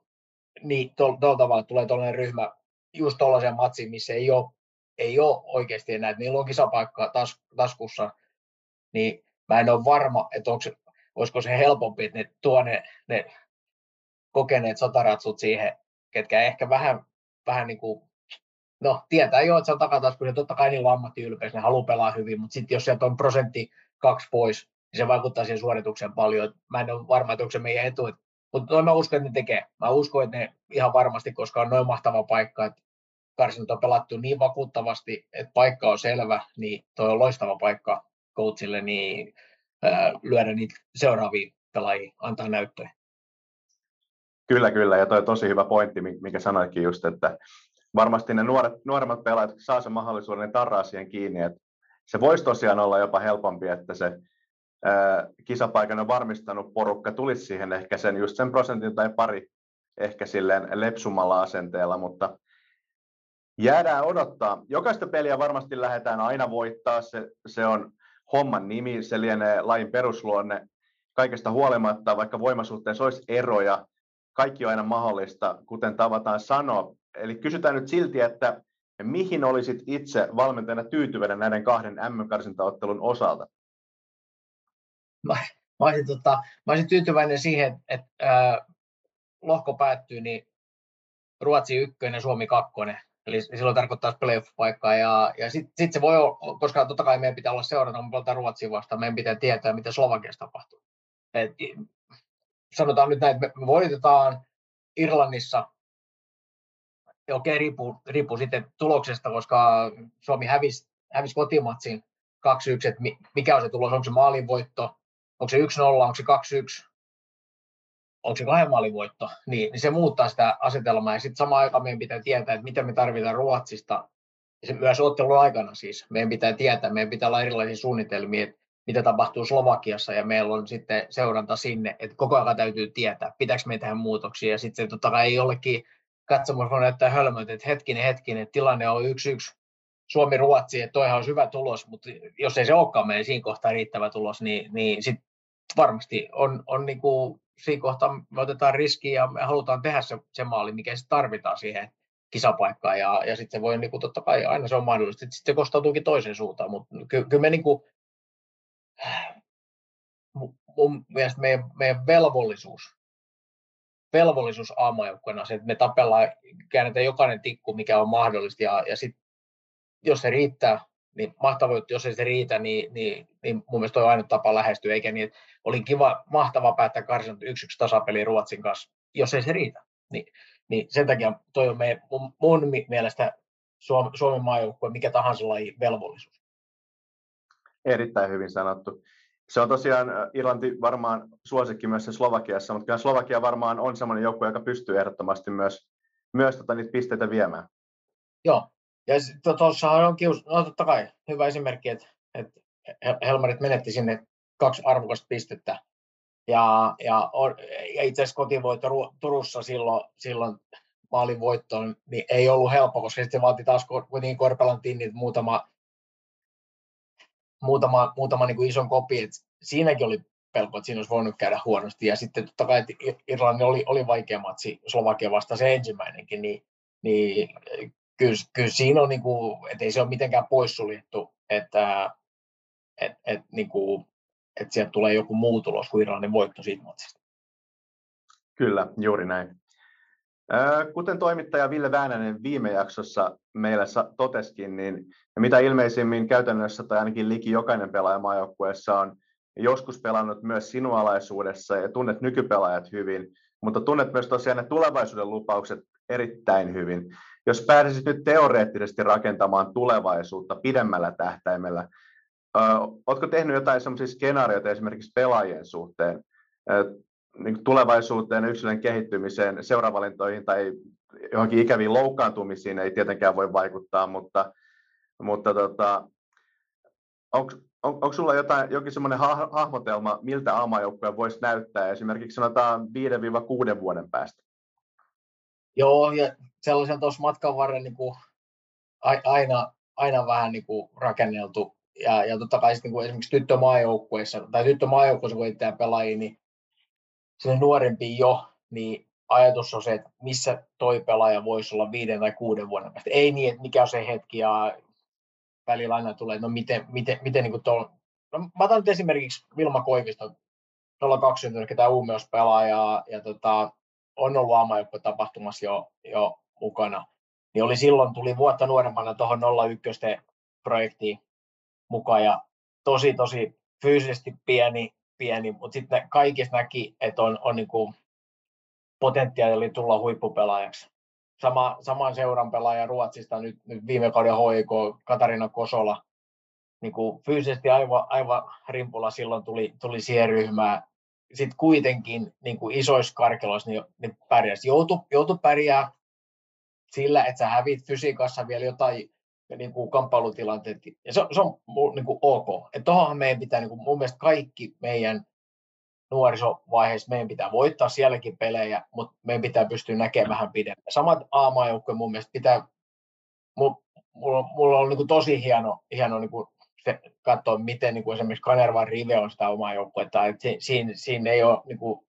Niin tuolla tol tavalla tulee tuollainen ryhmä just tuollaisen matsiin, missä ei ole, ei ole oikeasti enää, että niillä on kisapaikka tas, taskussa, niin mä en ole varma, että onko, olisiko se helpompi, että ne tuo ne, ne kokeneet sotaratsut siihen, ketkä ehkä vähän, vähän niin kuin, no tietää jo, että se on takataskuinen, totta kai niillä on ammattiylpeys, ne haluaa pelaa hyvin, mutta sitten jos sieltä on prosentti kaksi pois, niin se vaikuttaa siihen suoritukseen paljon. Mä en ole varma, että onko se meidän etu, mutta noin mä uskon, että ne tekee. Mä uskon, että ne ihan varmasti, koska on noin mahtava paikka, että karsinut on pelattu niin vakuuttavasti, että paikka on selvä, niin tuo on loistava paikka coachille niin, ää, lyödä niitä seuraavia pelaajia, antaa näyttöjä. Kyllä, kyllä, ja toi tosi hyvä pointti, mikä sanoitkin just, että varmasti ne nuoret, nuoremmat pelaajat saa sen mahdollisuuden, ne tarraa siihen kiinni, että se voisi tosiaan olla jopa helpompi, että se ää, kisapaikan on varmistanut porukka tulisi siihen ehkä sen just sen prosentin tai pari ehkä silleen lepsumalla asenteella, mutta jäädään odottaa. Jokaista peliä varmasti lähdetään aina voittaa, se, se on homman nimi, se lienee lajin perusluonne kaikesta huolimatta, vaikka voimasuhteessa olisi eroja, kaikki on aina mahdollista, kuten tavataan sanoa. Eli kysytään nyt silti, että mihin olisit itse valmentajana tyytyväinen näiden kahden M-karsintaottelun osalta? Mä, mä, olisin, tota, mä olisin tyytyväinen siihen, että ää, lohko päättyy, niin Ruotsi ykkönen, Suomi kakkonen. Eli silloin tarkoittaa playoff-paikkaa. Ja, ja sitten sit se voi olla, koska totta kai meidän pitää olla seurata, kun me Ruotsin vastaan, meidän pitää tietää, mitä Slovakiassa tapahtuu. Et, sanotaan nyt näin, että me voitetaan Irlannissa, okei, riippuu, riippuu sitten tuloksesta, koska Suomi hävisi, hävisi kotimatsin 2-1, että mikä on se tulos, onko se maalinvoitto, onko se 1-0, onko se 2-1, onko se kahden maalin voitto, niin, niin se muuttaa sitä asetelmaa. Ja sitten samaan aikaan meidän pitää tietää, että mitä me tarvitaan Ruotsista, se myös ottelun aikana siis. Meidän pitää tietää, meidän pitää olla erilaisia suunnitelmia, että mitä tapahtuu Slovakiassa, ja meillä on sitten seuranta sinne, että koko ajan täytyy tietää, pitääkö me tehdä muutoksia, ja sitten totta kai ei jollekin katsomus voi näyttää hölmöt, että hetkinen, hetkinen, että tilanne on yksi yksi Suomi-Ruotsi, että toihan olisi hyvä tulos, mutta jos ei se olekaan meidän siinä kohtaa riittävä tulos, niin, niin sit varmasti on, on niin kuin siinä kohtaa me otetaan riski ja me halutaan tehdä se, se maali, mikä se tarvitaan siihen kisapaikkaan. Ja, ja sitten se voi niin kuin, totta kai aina se on mahdollista, sitten se kostautuukin toiseen suuntaan, mutta ky, kyllä me niin kuin, mun mielestä meidän, meidän velvollisuus, velvollisuus aamajoukkueena se, että me tapellaan, käännetään jokainen tikku, mikä on mahdollista ja, ja sitten jos se riittää, niin mahtavaa, jos ei se riitä, niin, niin, niin mun mielestä on ainut tapa lähestyä, eikä niin, oli kiva, mahtava päättää karsinut yksi yksi tasapeli Ruotsin kanssa, jos ei se riitä. Niin, niin sen takia toi on meidän, mun, mun mielestä Suomen, Suomen maajoukkue, mikä tahansa laji, velvollisuus. Erittäin hyvin sanottu. Se on tosiaan äh, Irlanti varmaan suosikki myös Slovakiassa, mutta kyllä Slovakia varmaan on sellainen joukkue, joka pystyy ehdottomasti myös, myös tota, niitä pisteitä viemään. Joo, ja tuossahan on kius, no totta kai hyvä esimerkki, että, että Helmarit menetti sinne kaksi arvokasta pistettä. Ja, ja, ja itse asiassa kotivoitto Turussa silloin, silloin maalin voittoon, niin ei ollut helppo, koska sitten vaati taas kuitenkin Korpelan tinnit muutama, muutama, muutama niin kuin ison kopi. Et siinäkin oli pelko, että siinä olisi voinut käydä huonosti. Ja sitten totta kai Irlanti oli, oli vaikea matsi Slovakia vasta se ensimmäinenkin, niin, niin kyllä, kyllä siinä on, niin kuin, että ei se ole mitenkään poissuljettu, että et, et, niin kuin, että sieltä tulee joku muu tulos kuin Irlannin voitto siitä matsista. Kyllä, juuri näin. Kuten toimittaja Ville Väänänen viime jaksossa meillä toteskin, niin mitä ilmeisimmin käytännössä tai ainakin liki jokainen pelaaja maajoukkueessa on joskus pelannut myös sinualaisuudessa ja tunnet nykypelaajat hyvin, mutta tunnet myös tosiaan ne tulevaisuuden lupaukset erittäin hyvin. Jos pääsisit nyt teoreettisesti rakentamaan tulevaisuutta pidemmällä tähtäimellä, Oletko tehnyt jotain sellaisia skenaarioita esimerkiksi pelaajien suhteen, niin tulevaisuuteen, yksilön kehittymiseen, seuravalintoihin tai johonkin ikäviin loukkaantumisiin ei tietenkään voi vaikuttaa, mutta, mutta tota, onko, on, onko sulla jotain, jokin semmoinen hahmotelma, miltä aamajoukkue voisi näyttää esimerkiksi sanotaan 5-6 vuoden päästä? Joo, ja sellaisen tuossa matkan varrella niin kuin aina, aina vähän niin kuin rakenneltu ja, ja totta kai sitten, kun esimerkiksi tyttömaajoukkueissa, tai tyttömaajoukkueissa kun etsiään pelaajia, niin sinne nuorempi jo, niin ajatus on se, että missä toi pelaaja voisi olla viiden tai kuuden vuoden päästä. Ei niin, että mikä on se hetki ja välillä aina tulee, että no miten, miten, miten niin kuin tuolla, no, mä otan nyt esimerkiksi Vilma Koivisto, 02 ketä Uumeos pelaa ja, ja tota, on ollut aamajoukko tapahtumassa jo, jo mukana, niin oli silloin, tuli vuotta nuorempana tuohon 01 projektiin mukaan ja tosi, tosi fyysisesti pieni, pieni mutta sitten kaikista näki, että on, on niin kuin potentiaali tulla huippupelaajaksi. Sama, saman seuran pelaaja Ruotsista nyt, nyt viime kauden HIK, Katarina Kosola, niin kuin fyysisesti aivan, aivan rimpulla silloin tuli, tuli siihen ryhmään. Sitten kuitenkin niin kuin isoissa karkeloissa niin, niin pärjäsi. Joutu, joutu pärjää sillä, että sä hävit fysiikassa vielä jotain niin kuin kamppailutilanteet. Ja se, se on niin kuin ok. Tuohonhan meidän pitää, niin kuin mun mielestä kaikki meidän nuorisovaiheessa meidän pitää voittaa sielläkin pelejä, mutta meidän pitää pystyä näkemään vähän pidemmän. Samat aamajoukkoja mun mielestä pitää, mulla, mulla on niin kuin tosi hieno, hieno niin kuin se, katsoa, miten niin kuin esimerkiksi Kanervan Rive on sitä omaa joukkuetta. Että siinä, siinä ei ole niin kuin,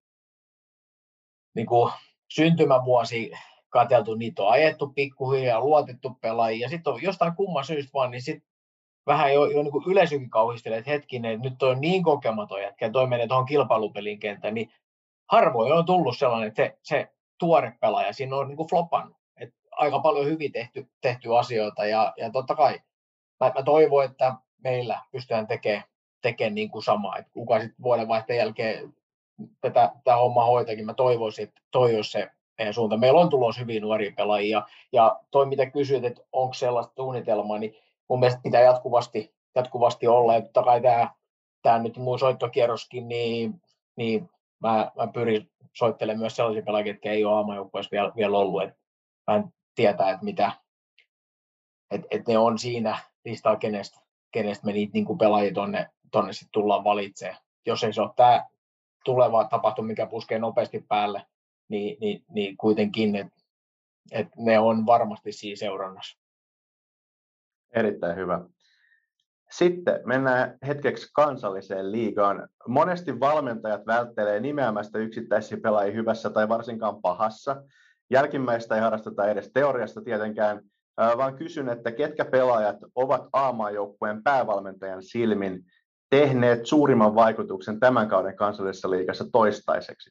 niin kuin syntymävuosi katseltu, niitä on ajettu pikkuhiljaa, luotettu pelaajia, ja sitten on jostain kumman syystä vaan, niin sitten vähän jo, jo niin yleisökin kauhistelee, että hetkinen, että nyt on niin kokematon jätkä, ja toi menee tuohon kilpailupelin kentään, niin harvoin on tullut sellainen, että se, se tuore pelaaja siinä on niin flopannut. aika paljon hyvin tehty, tehty asioita ja, ja totta kai mä, mä toivon, että meillä pystytään tekemään, tekemään niin kuin samaa, että kuka sitten vuodenvaihteen jälkeen tätä, tätä hommaa hoitakin, mä toivoisin, että toi olisi se meidän suunta. Meillä on tulos hyvin nuoria pelaajia, ja toi mitä kysyit, että onko sellaista suunnitelmaa, niin mun mielestä pitää jatkuvasti, jatkuvasti olla, ja totta kai tämä, tämä nyt muu soittokierroskin, niin, niin mä, mä pyrin soittelemaan myös sellaisia pelaajia, jotka ei ole aamajoukkueessa vielä, vielä ollut, että mä en tietää, että mitä, että, että ne on siinä listaa, kenestä, kenestä me niitä niin pelaajia tonne, tonne sitten tullaan valitsemaan. Jos ei se ole tämä tuleva tapahtuma, mikä puskee nopeasti päälle, niin, niin, niin kuitenkin, että et ne on varmasti siinä seurannassa. Erittäin hyvä. Sitten mennään hetkeksi kansalliseen liigaan. Monesti valmentajat välttelee nimeämästä yksittäisiä pelaajia hyvässä tai varsinkaan pahassa. Jälkimmäistä ei harrasteta edes teoriasta tietenkään, vaan kysyn, että ketkä pelaajat ovat A-maajoukkueen päävalmentajan silmin tehneet suurimman vaikutuksen tämän kauden kansallisessa liigassa toistaiseksi?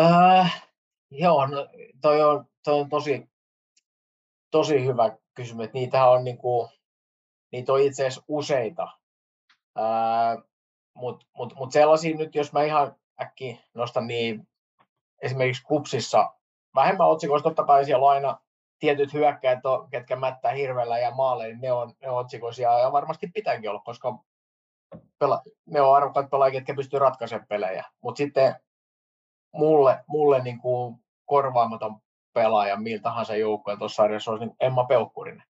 Äh, joo, no, toi, on, toi on tosi, tosi hyvä kysymys. Niitä on, niin kuin, niitä on itse asiassa useita. Äh, Mutta mut, mut sellaisia nyt, jos mä ihan äkki nostan, niin esimerkiksi kupsissa vähemmän otsikoissa, totta kai siellä on aina tietyt hyökkäät, ketkä mättää hirveellä ja maalle, niin ne on, ne on otsikoisia ja varmasti pitääkin olla, koska pela, ne on arvokkaat pelaajia, ketkä pystyy ratkaisemaan pelejä. Mutta sitten mulle, mulle niin kuin korvaamaton pelaaja miltä tahansa joukkoja tuossa sarjassa olisi niin Emma Peukkurinen.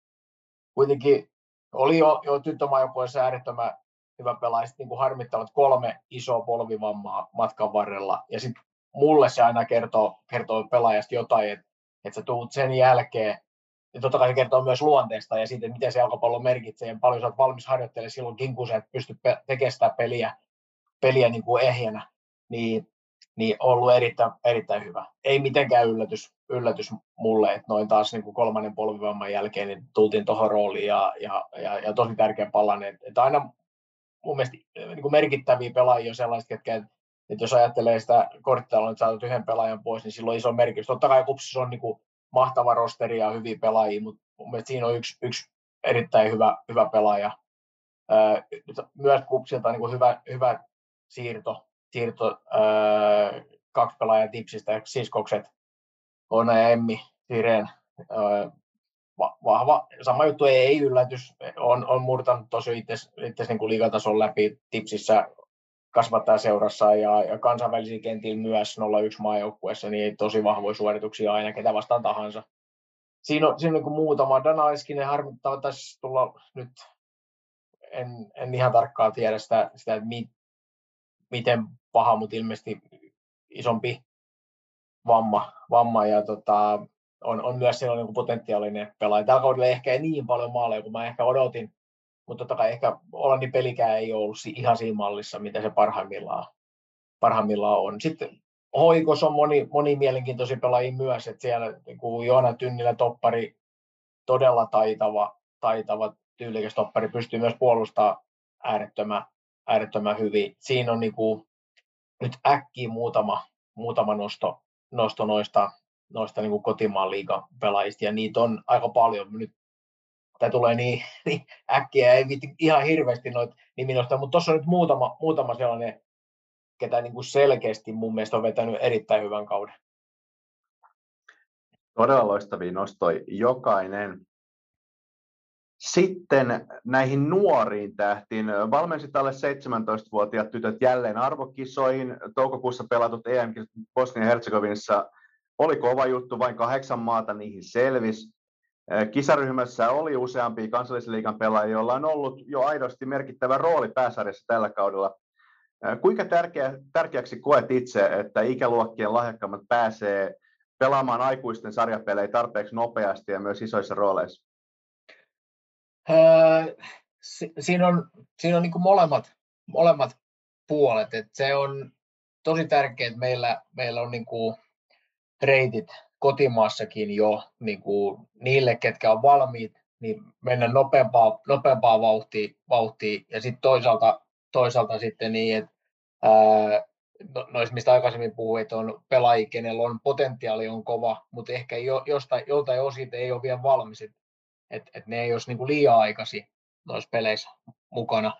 Kuitenkin oli jo, jo tyttömaajoukkueessa äärettömän hyvä pelaaja, sitten niin kuin harmittavat kolme isoa polvivammaa matkan varrella. Ja sitten mulle se aina kertoo, kertoo pelaajasta jotain, että, että sä tuut sen jälkeen, ja totta kai se kertoo myös luonteesta ja siitä, miten se jalkapallo merkitsee. Ja paljon sä oot valmis että jos ajattelee sitä korttia, että saat yhden pelaajan pois, niin silloin iso merkitys. Totta kai Kupsissa on niin kuin mahtava rosteri ja hyviä pelaajia, mutta mun siinä on yksi, yksi erittäin hyvä, hyvä pelaaja. myös Kupsilta niin kuin hyvä, hyvä siirto siirto kaksi pelaajaa tipsistä, siskokset, Oona ja Emmi, Siren, vahva, sama juttu ei, ei yllätys, on, on murtanut tosi itse, itse niin liigatason läpi tipsissä kasvattaa seurassa ja, ja kansainvälisiä kentillä myös 01 maajoukkueessa, niin tosi vahvoja suorituksia aina ketä vastaan tahansa. Siinä on, siinä on niin muutama. Dana Eskinen harmittava tässä tulla nyt, en, en ihan tarkkaan tiedä sitä, sitä että mit, miten paha, mutta ilmeisesti isompi vamma, vamma ja tota, on, on myös sellainen niin potentiaalinen pelaaja. Tällä kaudella ehkä ei niin paljon maaleja kuin mä ehkä odotin, mutta totta kai ehkä Olannin pelikään ei ollut ihan siinä mallissa, mitä se parhaimmillaan, parhaimmillaan on. Sitten Hoikos on moni, moni mielenkiintoisia pelaajia myös, että siellä niin kuin Joona Tynnilä toppari, todella taitava, taitava tyylikäs toppari, pystyy myös puolustamaan äärettömän, äärettömän hyvin. Siinä on niin kuin, nyt äkkiä muutama, muutama nosto, nosto noista, noista niin kuin kotimaan liigan pelaajista, ja niitä on aika paljon. Nyt tämä tulee niin, niin äkkiä, ei viitti ihan hirveästi noita niminosta, mutta tuossa on nyt muutama, muutama sellainen, ketä niin kuin selkeästi mun mielestä on vetänyt erittäin hyvän kauden. Todella loistavia nostoi jokainen. Sitten näihin nuoriin tähtiin. Valmensit alle 17-vuotiaat tytöt jälleen arvokisoihin. Toukokuussa pelatut em Bosnia-Herzegovinassa oli kova juttu, vain kahdeksan maata niihin selvisi. Kisaryhmässä oli useampia kansallisliigan pelaajia, joilla on ollut jo aidosti merkittävä rooli pääsarjassa tällä kaudella. Kuinka tärkeä, tärkeäksi koet itse, että ikäluokkien lahjakkaammat pääsee pelaamaan aikuisten sarjapelejä tarpeeksi nopeasti ja myös isoissa rooleissa? Öö, siinä on, siinä on niin kuin molemmat, molemmat puolet. Et se on tosi tärkeää, että meillä, meillä on niin kuin reitit kotimaassakin jo niin kuin niille, ketkä on valmiit, niin mennä nopeampaa, nopeampaa vauhtia, vauhtia. ja sitten toisaalta, toisaalta sitten niin, että ää, no, noissa, mistä aikaisemmin puhuin, että on pelaajia, kenellä on potentiaali on kova, mutta ehkä jo, jostain, joltain osin ei ole vielä valmis, että et, et ne ei olisi niin kuin liian aikaisin noissa peleissä mukana.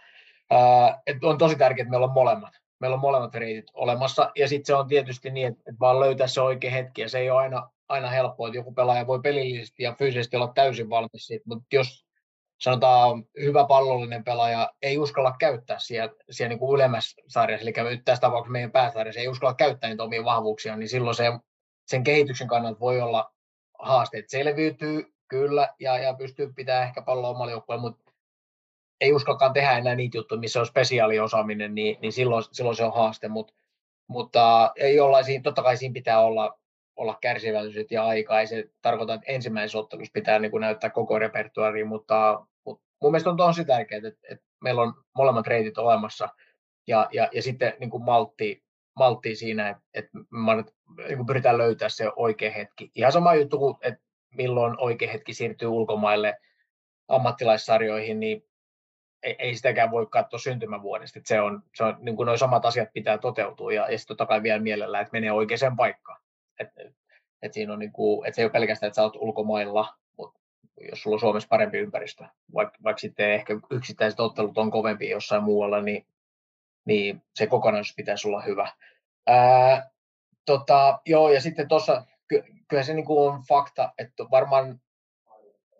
Ää, et on tosi tärkeää, että meillä on molemmat. Meillä on molemmat reitit olemassa, ja sitten se on tietysti niin, että, vaan löytää se oikea hetki, ja se ei ole aina, aina helppoa, että joku pelaaja voi pelillisesti ja fyysisesti olla täysin valmis siitä, mutta jos sanotaan hyvä pallollinen pelaaja ei uskalla käyttää siellä, siellä niin ylemmässä sarjassa, eli nyt tässä tapauksessa meidän pääsarjassa ei uskalla käyttää niitä omia vahvuuksia, niin silloin se, sen kehityksen kannalta voi olla haasteet. Selviytyy kyllä ja, ja pystyy pitämään ehkä palloa omalla joukkueella, mutta ei uskallakaan tehdä enää niitä juttuja, missä on spesiaaliosaaminen, niin, niin silloin, silloin se on haaste, mutta, mutta ei siinä, totta kai siinä pitää olla olla kärsivälliset ja aika. Ei se tarkoita, että ensimmäisessä ottelussa pitää niin kuin näyttää koko repertuaari, mutta, mutta mun mielestä on tosi tärkeää, että, että meillä on molemmat reitit olemassa ja, ja, ja sitten niin kuin maltti, maltti siinä, että, että niin kuin pyritään löytää se oikea hetki. Ihan sama juttu kuin, että milloin oikea hetki siirtyy ulkomaille ammattilaissarjoihin, niin ei, ei sitäkään voi katsoa syntymävuodesta. Että se on, se on niin kuin nuo samat asiat pitää toteutua ja, ja sitten totta kai vielä mielellä, että menee oikeaan paikkaan. Et, et siinä on niin kuin, et se ei ole pelkästään, että sä oot ulkomailla, mutta jos sulla on Suomessa parempi ympäristö, vaikka, vaikka sitten ehkä yksittäiset ottelut on kovempi jossain muualla, niin, niin se kokonaisuus pitäisi olla hyvä. Ää, tota, joo, ja sitten tuossa, ky, kyllä se niin kuin on fakta, että varmaan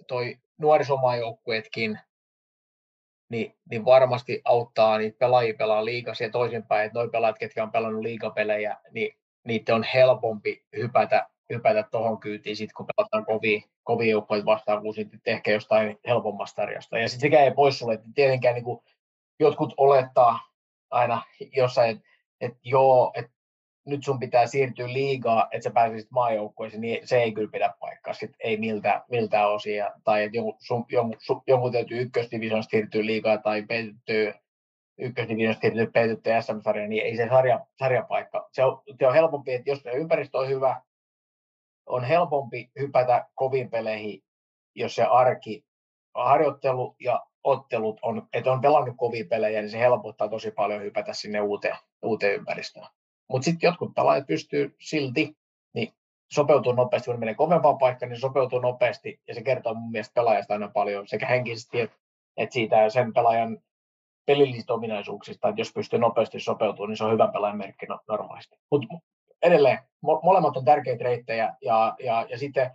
toi nuorisomaajoukkueetkin, niin, niin varmasti auttaa niitä pelaajia pelaa liikas ja toisinpäin, että noi pelaajat, ketkä on pelannut liikapelejä, niin niiden on helpompi hypätä, hypätä tuohon kyytiin, sit, kun pelataan kovia, kovia joukkoja vastaan, kuin sitten ehkä jostain helpommasta sarjasta. Ja sitten sekä ei pois sulle, että tietenkään niin kuin jotkut olettaa aina jossain, että et joo, että nyt sun pitää siirtyä liigaa, että sä pääsisit maajoukkueeseen, niin se ei kyllä pidä paikkaa, sit ei miltä, miltä osia, tai että jonkun, jonkun täytyy ykkösdivisioon siirtyä liigaa tai peitettyä ykkösdivisiosta tietysti peitetty SM-sarja, niin ei se sarja, sarjapaikka. Se on, se on helpompi, että jos ympäristö on hyvä, on helpompi hypätä koviin peleihin, jos se arki, harjoittelu ja ottelut on, että on pelannut kovia pelejä, niin se helpottaa tosi paljon hypätä sinne uuteen, uuteen ympäristöön. Mutta sitten jotkut pelaajat pystyy silti niin sopeutuu nopeasti, kun menee kovempaan paikkaan, niin sopeutuu nopeasti, ja se kertoo mun mielestä pelaajasta aina paljon sekä henkisesti että, että siitä sen pelaajan pelillisistä ominaisuuksista, että jos pystyy nopeasti sopeutumaan, niin se on hyvä pelaajan merkki no, normaalisti. Mutta edelleen, mo- molemmat on tärkeitä reittejä, ja, ja, ja sitten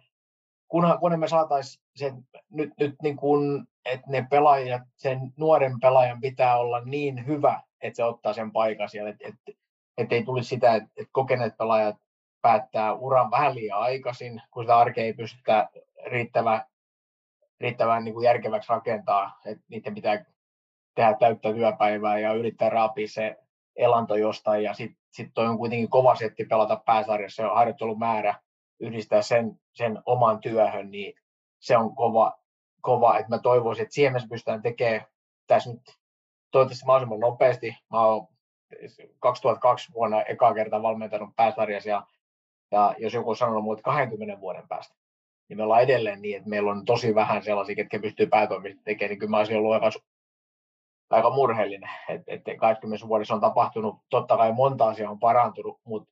kunhan, kunhan me saataisiin sen, nyt, nyt niin kuin, että ne pelaajat, sen nuoren pelaajan pitää olla niin hyvä, että se ottaa sen paikan siellä, että et, et ei tulisi sitä, että et kokeneet pelaajat päättää uran vähän liian aikaisin, kun sitä arkea ei pystytä riittävän, riittävän niin kuin järkeväksi rakentaa, että niiden pitää tehdä täyttä työpäivää ja yrittää raapia se elanto jostain. Ja sitten sit toi on kuitenkin kova setti pelata pääsarjassa ja harjoittelumäärä yhdistää sen, sen oman työhön, niin se on kova, kova. Että mä toivoisin, että siihen pystytään tekemään. Tässä nyt toivottavasti mahdollisimman nopeasti. Mä oon 2002 vuonna ekaa kertaa valmentanut pääsarjassa ja, ja jos joku on sanonut mulle 20 vuoden päästä, niin me ollaan edelleen niin, että meillä on tosi vähän sellaisia, ketkä pystyy päätoimisesti tekemään, niin kyllä mä olisin ollut aika aika murheellinen, että et 20 vuodessa on tapahtunut, totta kai monta asiaa on parantunut, mutta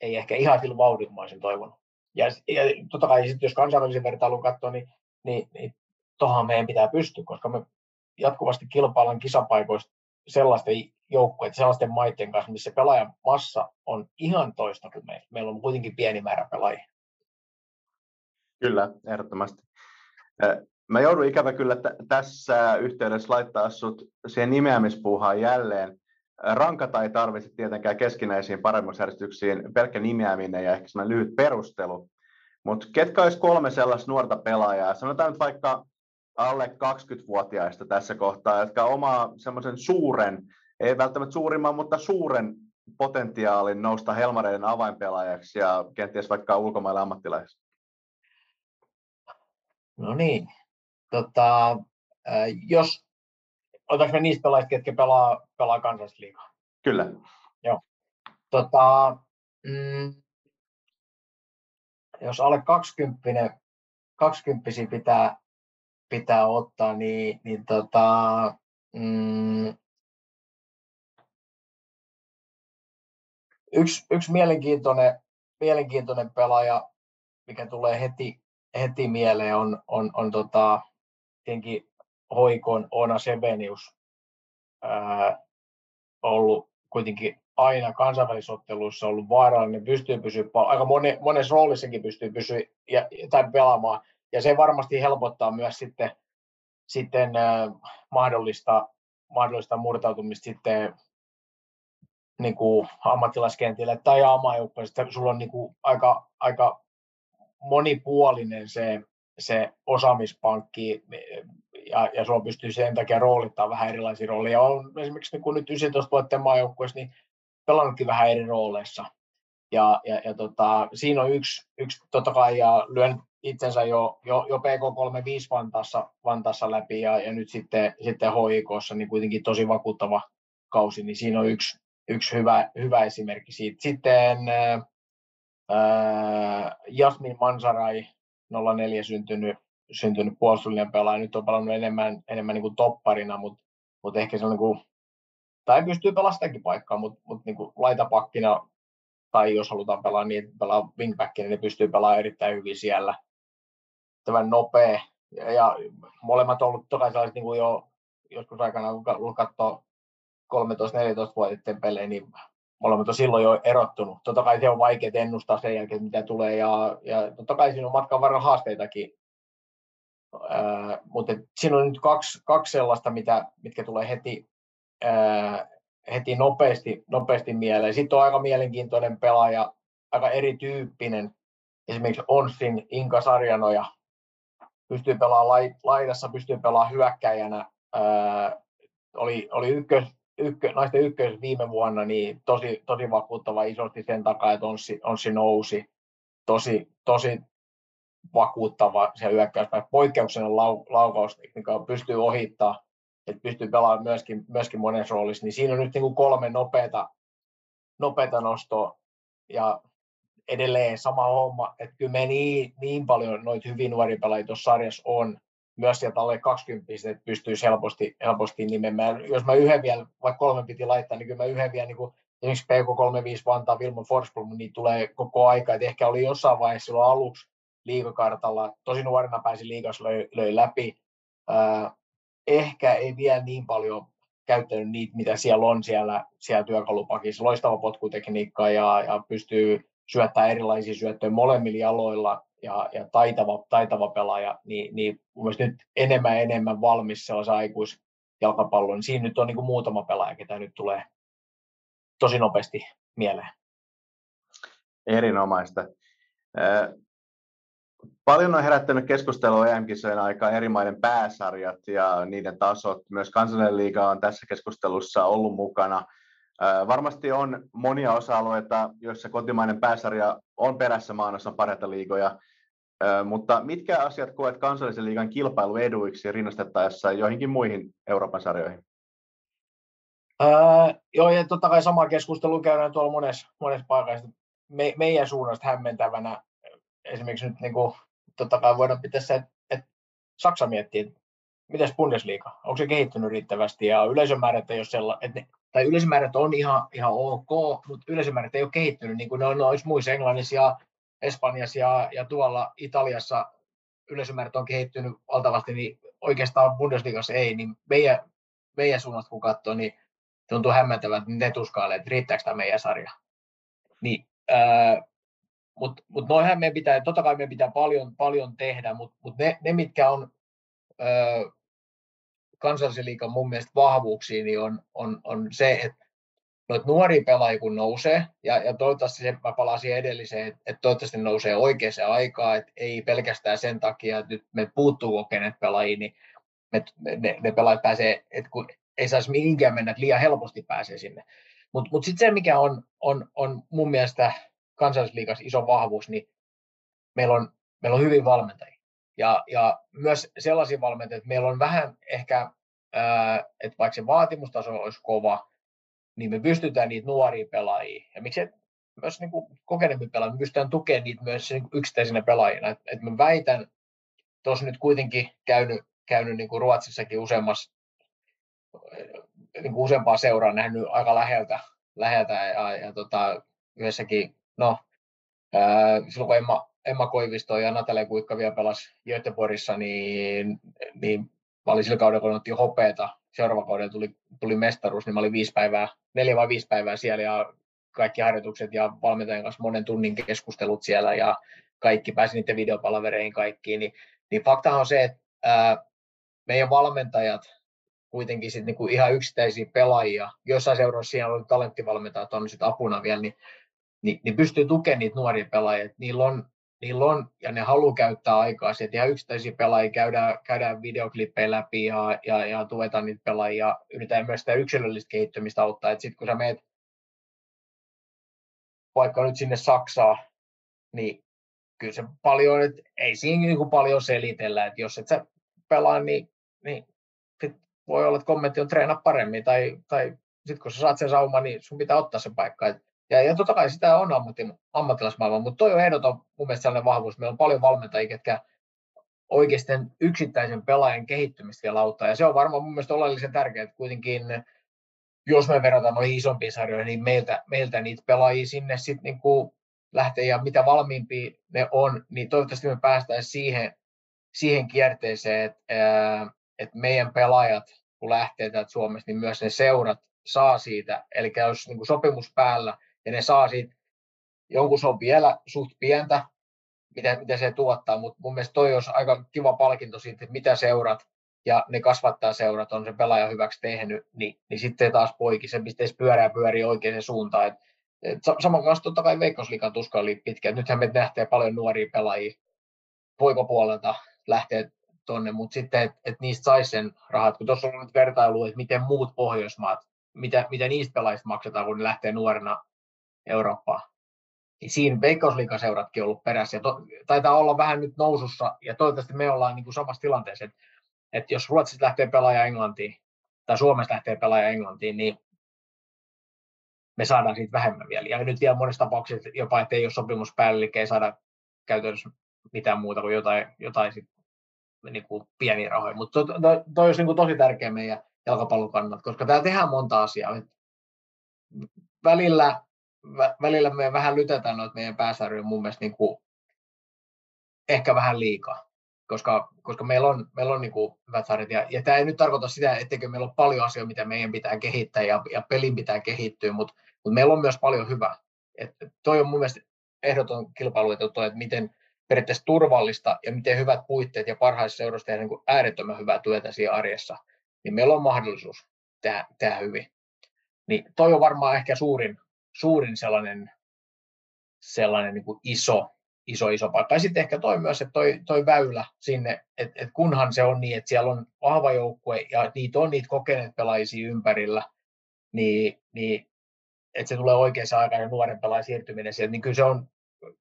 ei ehkä ihan sillä vauhdilla mä olisin toivonut. Ja, ja totta kai sit, jos kansainvälisen vertailun katsoo, niin, niin, niin tuohon meidän pitää pystyä, koska me jatkuvasti kilpaillaan kisapaikoista sellaisten joukkueiden, sellaisten maiden kanssa, missä pelaajan massa on ihan toista kuin meillä. Meillä on kuitenkin pieni määrä pelaajia. Kyllä, ehdottomasti. Mä joudun ikävä kyllä t- tässä yhteydessä laittaa sut siihen nimeämispuuhaan jälleen. Rankata ei tarvitse tietenkään keskinäisiin paremmuusjärjestyksiin, pelkkä nimeäminen ja ehkä semmoinen lyhyt perustelu. Mutta ketkä olisi kolme sellaista nuorta pelaajaa, sanotaan nyt vaikka alle 20-vuotiaista tässä kohtaa, jotka omaa semmoisen suuren, ei välttämättä suurimman, mutta suuren potentiaalin nousta Helmareiden avainpelaajaksi ja kenties vaikka ulkomaille ammattilaiseksi? No niin, tota, jos, otetaanko me niistä pelaajista, ketkä pelaa, pelaa kansallisliigaa? Kyllä. Joo. Tota, mm, jos alle 20, 20 pitää, pitää ottaa, niin, niin tota, mm, yksi, yksi mielenkiintoinen, mielenkiintoinen pelaaja, mikä tulee heti, heti mieleen, on, on, on tota, tietenkin hoikon Ona Sebenius. Ää, ollut kuitenkin aina kansainvälisotteluissa ollut vaarallinen, pystyy pysyä, aika moni, monessa roolissakin pystyy pysyä ja, tai pelaamaan, ja se varmasti helpottaa myös sitten, sitten äh, mahdollista, mahdollista murtautumista sitten niin kuin ammattilaiskentille tai amajoukkoille, sulla on niin kuin aika, aika monipuolinen se, se osaamispankki ja, ja sulla pystyy sen takia roolittaa vähän erilaisia rooleja. On esimerkiksi niin kuin nyt 19 vuotten maajoukkueessa, niin pelannutkin vähän eri rooleissa. Ja, ja, ja tota, siinä on yksi, yksi totta kai, ja lyön itsensä jo, jo, jo PK35 Vantaassa, Vantaassa läpi, ja, ja nyt sitten, sitten HIKssa, niin kuitenkin tosi vakuuttava kausi, niin siinä on yksi, yksi hyvä, hyvä esimerkki siitä. Sitten ää, Jasmin Mansarai, 04 syntynyt, syntynyt puolustullinen pelaaja, nyt on pelannut enemmän, enemmän niin kuin topparina, mutta, mutta ehkä se on niin kuin tai pystyy pelastamaan paikkaa, mutta, mutta niin kuin laitapakkina tai jos halutaan pelaa niin, että pelaa wingbackia, niin pystyy pelaamaan erittäin hyvin siellä. Tämän nopea. Ja, ja molemmat on ollut toki sellaiset niin kuin jo joskus aikana, kun katsoo 13-14-vuotiaiden pelejä, niin molemmat on silloin jo erottunut. Totta kai se on vaikea ennustaa sen jälkeen, mitä tulee, ja, ja totta kai siinä on matkan varrella haasteitakin. Ää, mutta siinä on nyt kaksi, kaksi sellaista, mitä, mitkä tulee heti, heti nopeasti, nopeasti mieleen. Sitten on aika mielenkiintoinen pelaaja, aika erityyppinen, esimerkiksi Onsin Inka Sarjanoja, pystyy pelaamaan laidassa, pystyy pelaamaan hyökkäjänä, ää, oli, oli ykkös, ykkö, naisten ykkös viime vuonna, niin tosi, tosi vakuuttava isosti sen takaa, että Onsi, Onsi nousi. Tosi, tosi vakuuttava se hyökkäys, poikkeuksellinen lau, laukaustekniikka, pystyy ohittaa että pystyy pelaamaan myöskin, myöskin monessa roolissa, niin siinä on nyt niin kuin kolme nopeata, nopeata nostoa ja edelleen sama homma, että kyllä me niin, niin paljon noita hyvin nuoria pelaajia tuossa sarjassa on, myös sieltä alle 20 että pystyy helposti, helposti nimemään. Jos mä yhden vielä, vaikka kolme piti laittaa, niin kyllä mä yhden vielä niin kuin esimerkiksi PK35 Vantaa Vilma Forsblom, niin tulee koko aika, että ehkä oli jossain vaiheessa silloin aluksi liikakartalla, tosi nuorena pääsi liikas löi, löi läpi, ehkä ei vielä niin paljon käyttänyt niitä, mitä siellä on siellä, siellä työkalupakissa. Loistava potkutekniikka ja, ja pystyy syöttämään erilaisia syöttöjä molemmilla jaloilla ja, ja taitava, taitava pelaaja, niin, niin mun mielestä nyt enemmän enemmän valmis sellaisen aikuisjalkapallon. Niin siinä nyt on niin kuin muutama pelaaja, ketä nyt tulee tosi nopeasti mieleen. Erinomaista. Paljon on herättänyt keskustelua EM-kisojen aikaa eri maiden pääsarjat ja niiden tasot. Myös kansallinen liiga on tässä keskustelussa ollut mukana. Varmasti on monia osa-alueita, joissa kotimainen pääsarja on perässä maanossa parhaita liigoja, mutta mitkä asiat koet kansallisen liigan kilpailueduiksi rinnastettaessa joihinkin muihin Euroopan sarjoihin? Ää, joo, ja totta kai sama keskustelu käydään tuolla monessa, monessa paikassa. Me, meidän suunnasta hämmentävänä esimerkiksi nyt niin kuin, totta kai voidaan pitää se, että, että Saksa miettii, että mitäs Bundesliga, onko se kehittynyt riittävästi ja yleisömäärät ei ole sella, että ne, tai yleisömäärät on ihan, ihan ok, mutta yleisömäärät ei ole kehittynyt niin kuin ne on noissa muissa Englannissa ja Espanjassa ja, ja tuolla Italiassa yleisömäärät on kehittynyt valtavasti, niin oikeastaan Bundesligassa ei, niin meidän, meidän suunnasta kun katsoo, niin tuntuu hämmentävää, että ne tuskailee, että riittääkö tämä meidän sarja. Niin, mutta mut noihän meidän pitää, totta kai meidän pitää paljon, paljon tehdä, mutta mut ne, ne, mitkä on öö, kansallisen liikan mun mielestä vahvuuksia, niin on, on, on se, että noita nuoria pelaajia kun nousee, ja, ja toivottavasti se, mä palasin edelliseen, että, että toivottavasti nousee oikeaan aikaan, että ei pelkästään sen takia, että nyt me puuttuu kokeneet pelaajia, niin me, ne, ne pelaajat pääsee, että kun ei saisi mihinkään mennä, että liian helposti pääsee sinne. Mutta mut, mut sitten se, mikä on, on, on mun mielestä kansallisliigassa iso vahvuus, niin meillä on, meillä on hyvin valmentajia. Ja, ja myös sellaisia valmentajia, että meillä on vähän ehkä, ää, että vaikka se vaatimustaso olisi kova, niin me pystytään niitä nuoria pelaajia, ja miksi myös niin kuin kokeneempi pelaajia, me pystytään tukemaan niitä myös niin yksittäisinä pelaajina. Että et mä väitän, tuossa nyt kuitenkin käynyt, käynyt niin kuin Ruotsissakin useammassa, niin kuin useampaa seuraa nähnyt aika läheltä, läheltä ja, ja tota, yhdessäkin, no, ää, silloin kun Emma, Emma Koivisto ja Natalia Kuikka vielä pelasi Göteborgissa, niin, niin mä olin sillä kaudella, kun otti hopeeta, seuraava kaudella tuli, tuli mestaruus, niin mä olin viisi päivää, neljä vai viisi päivää siellä ja kaikki harjoitukset ja valmentajan kanssa monen tunnin keskustelut siellä ja kaikki, pääsi niiden videopalavereihin kaikkiin, niin, niin fakta on se, että ää, meidän valmentajat kuitenkin sit niinku ihan yksittäisiä pelaajia, joissain seuroissa siellä on talenttivalmentajat on sit apuna vielä, niin, niin, niin pystyy tukemaan niitä nuoria pelaajia. Niillä on, niillä on, ja ne haluaa käyttää aikaa että ihan yksittäisiä pelaajia käydään, käydään videoklippejä läpi ja, ja, ja tuetaan niitä pelaajia, yritetään myös sitä yksilöllistä kehittymistä auttaa. Sitten kun sä meet vaikka nyt sinne Saksaan, niin kyllä se paljon, että ei siinä niin paljon selitellä, että jos et sä pelaa, niin, niin sit voi olla, että kommentti on treenaa paremmin, tai, tai sitten kun sä saat sen sauman, niin sun pitää ottaa se paikka. Et, ja, ja totta kai sitä on ammatti, ammattilaismaailma, mutta toi on ehdoton mun mielestä sellainen vahvuus. Meillä on paljon valmentajia, ketkä oikeasti yksittäisen pelaajan kehittymistä vielä auttaa. Ja se on varmaan mun mielestä oleellisen tärkeää, että kuitenkin jos me verrataan noihin isompiin sarjoihin, niin meiltä, meiltä niitä pelaajia sinne sitten niin lähtee ja mitä valmiimpia ne on, niin toivottavasti me päästään siihen, siihen kierteeseen, että, että meidän pelaajat, kun lähtee täältä Suomesta, niin myös ne seurat saa siitä, eli jos niin sopimus päällä ja ne saa siitä, jonkun se on vielä suht pientä, mitä, mitä se tuottaa, mutta mun mielestä toi olisi aika kiva palkinto siitä, että mitä seurat ja ne kasvattaa seurat on se pelaaja hyväksi tehnyt, niin, niin sitten taas poiki, se pisteessä pyörää pyörii oikeaan suuntaan. Et, et saman kanssa totta kai Veikkausliikan tuska oli pitkä. Nythän me nähtee paljon nuoria pelaajia poikapuolelta lähtee tonne, mutta sitten, että et niistä saisi sen rahat, kun tuossa on nyt vertailu, että miten muut Pohjoismaat, mitä, mitä niistä pelaajista maksetaan, kun ne lähtee nuorena Eurooppaan. Niin siinä Veikkausliikaseuratkin on ollut perässä ja to, taitaa olla vähän nyt nousussa ja toivottavasti me ollaan niin kuin samassa tilanteessa, että että jos Ruotsista lähtee pelaaja Englantiin tai Suomesta lähtee pelaaja Englantiin, niin me saadaan siitä vähemmän vielä. Ja nyt vielä monessa tapauksessa jopa, että ei ole sopimus päällä, eli ei saada käytännössä mitään muuta kuin jotain, jotain sit, niin kuin pieniä rahoja. Mutta to, to, toi olisi niin kuin tosi tärkeä meidän jalkapallon kannalta, koska täällä tehdään monta asiaa. Välillä, vä, välillä me vähän lytetään noita meidän pääsarjoja mun mielestä niin kuin ehkä vähän liikaa koska, koska meillä on, meillä on niin kuin hyvät sarjat. Ja, ja tämä ei nyt tarkoita sitä, etteikö meillä ole paljon asioita, mitä meidän pitää kehittää ja, ja pelin pitää kehittyä, mutta, mutta meillä on myös paljon hyvää. Et toi on mun mielestä ehdoton kilpailuetu toi, että miten periaatteessa turvallista ja miten hyvät puitteet ja parhaissa seurassa tehdä niin äärettömän hyvää työtä siinä arjessa, niin meillä on mahdollisuus tehdä, tehdä hyvin. Niin toi on varmaan ehkä suurin, suurin sellainen, sellainen niin kuin iso iso, iso paikka. Ja sitten ehkä toi myös, että toi, toi väylä sinne, että et kunhan se on niin, että siellä on vahva joukkue ja niitä on niitä kokeneet pelaajia ympärillä, niin, niin että se tulee oikeaan aikaan ja nuoren pelaajan siirtyminen sieltä, niin kyllä se on,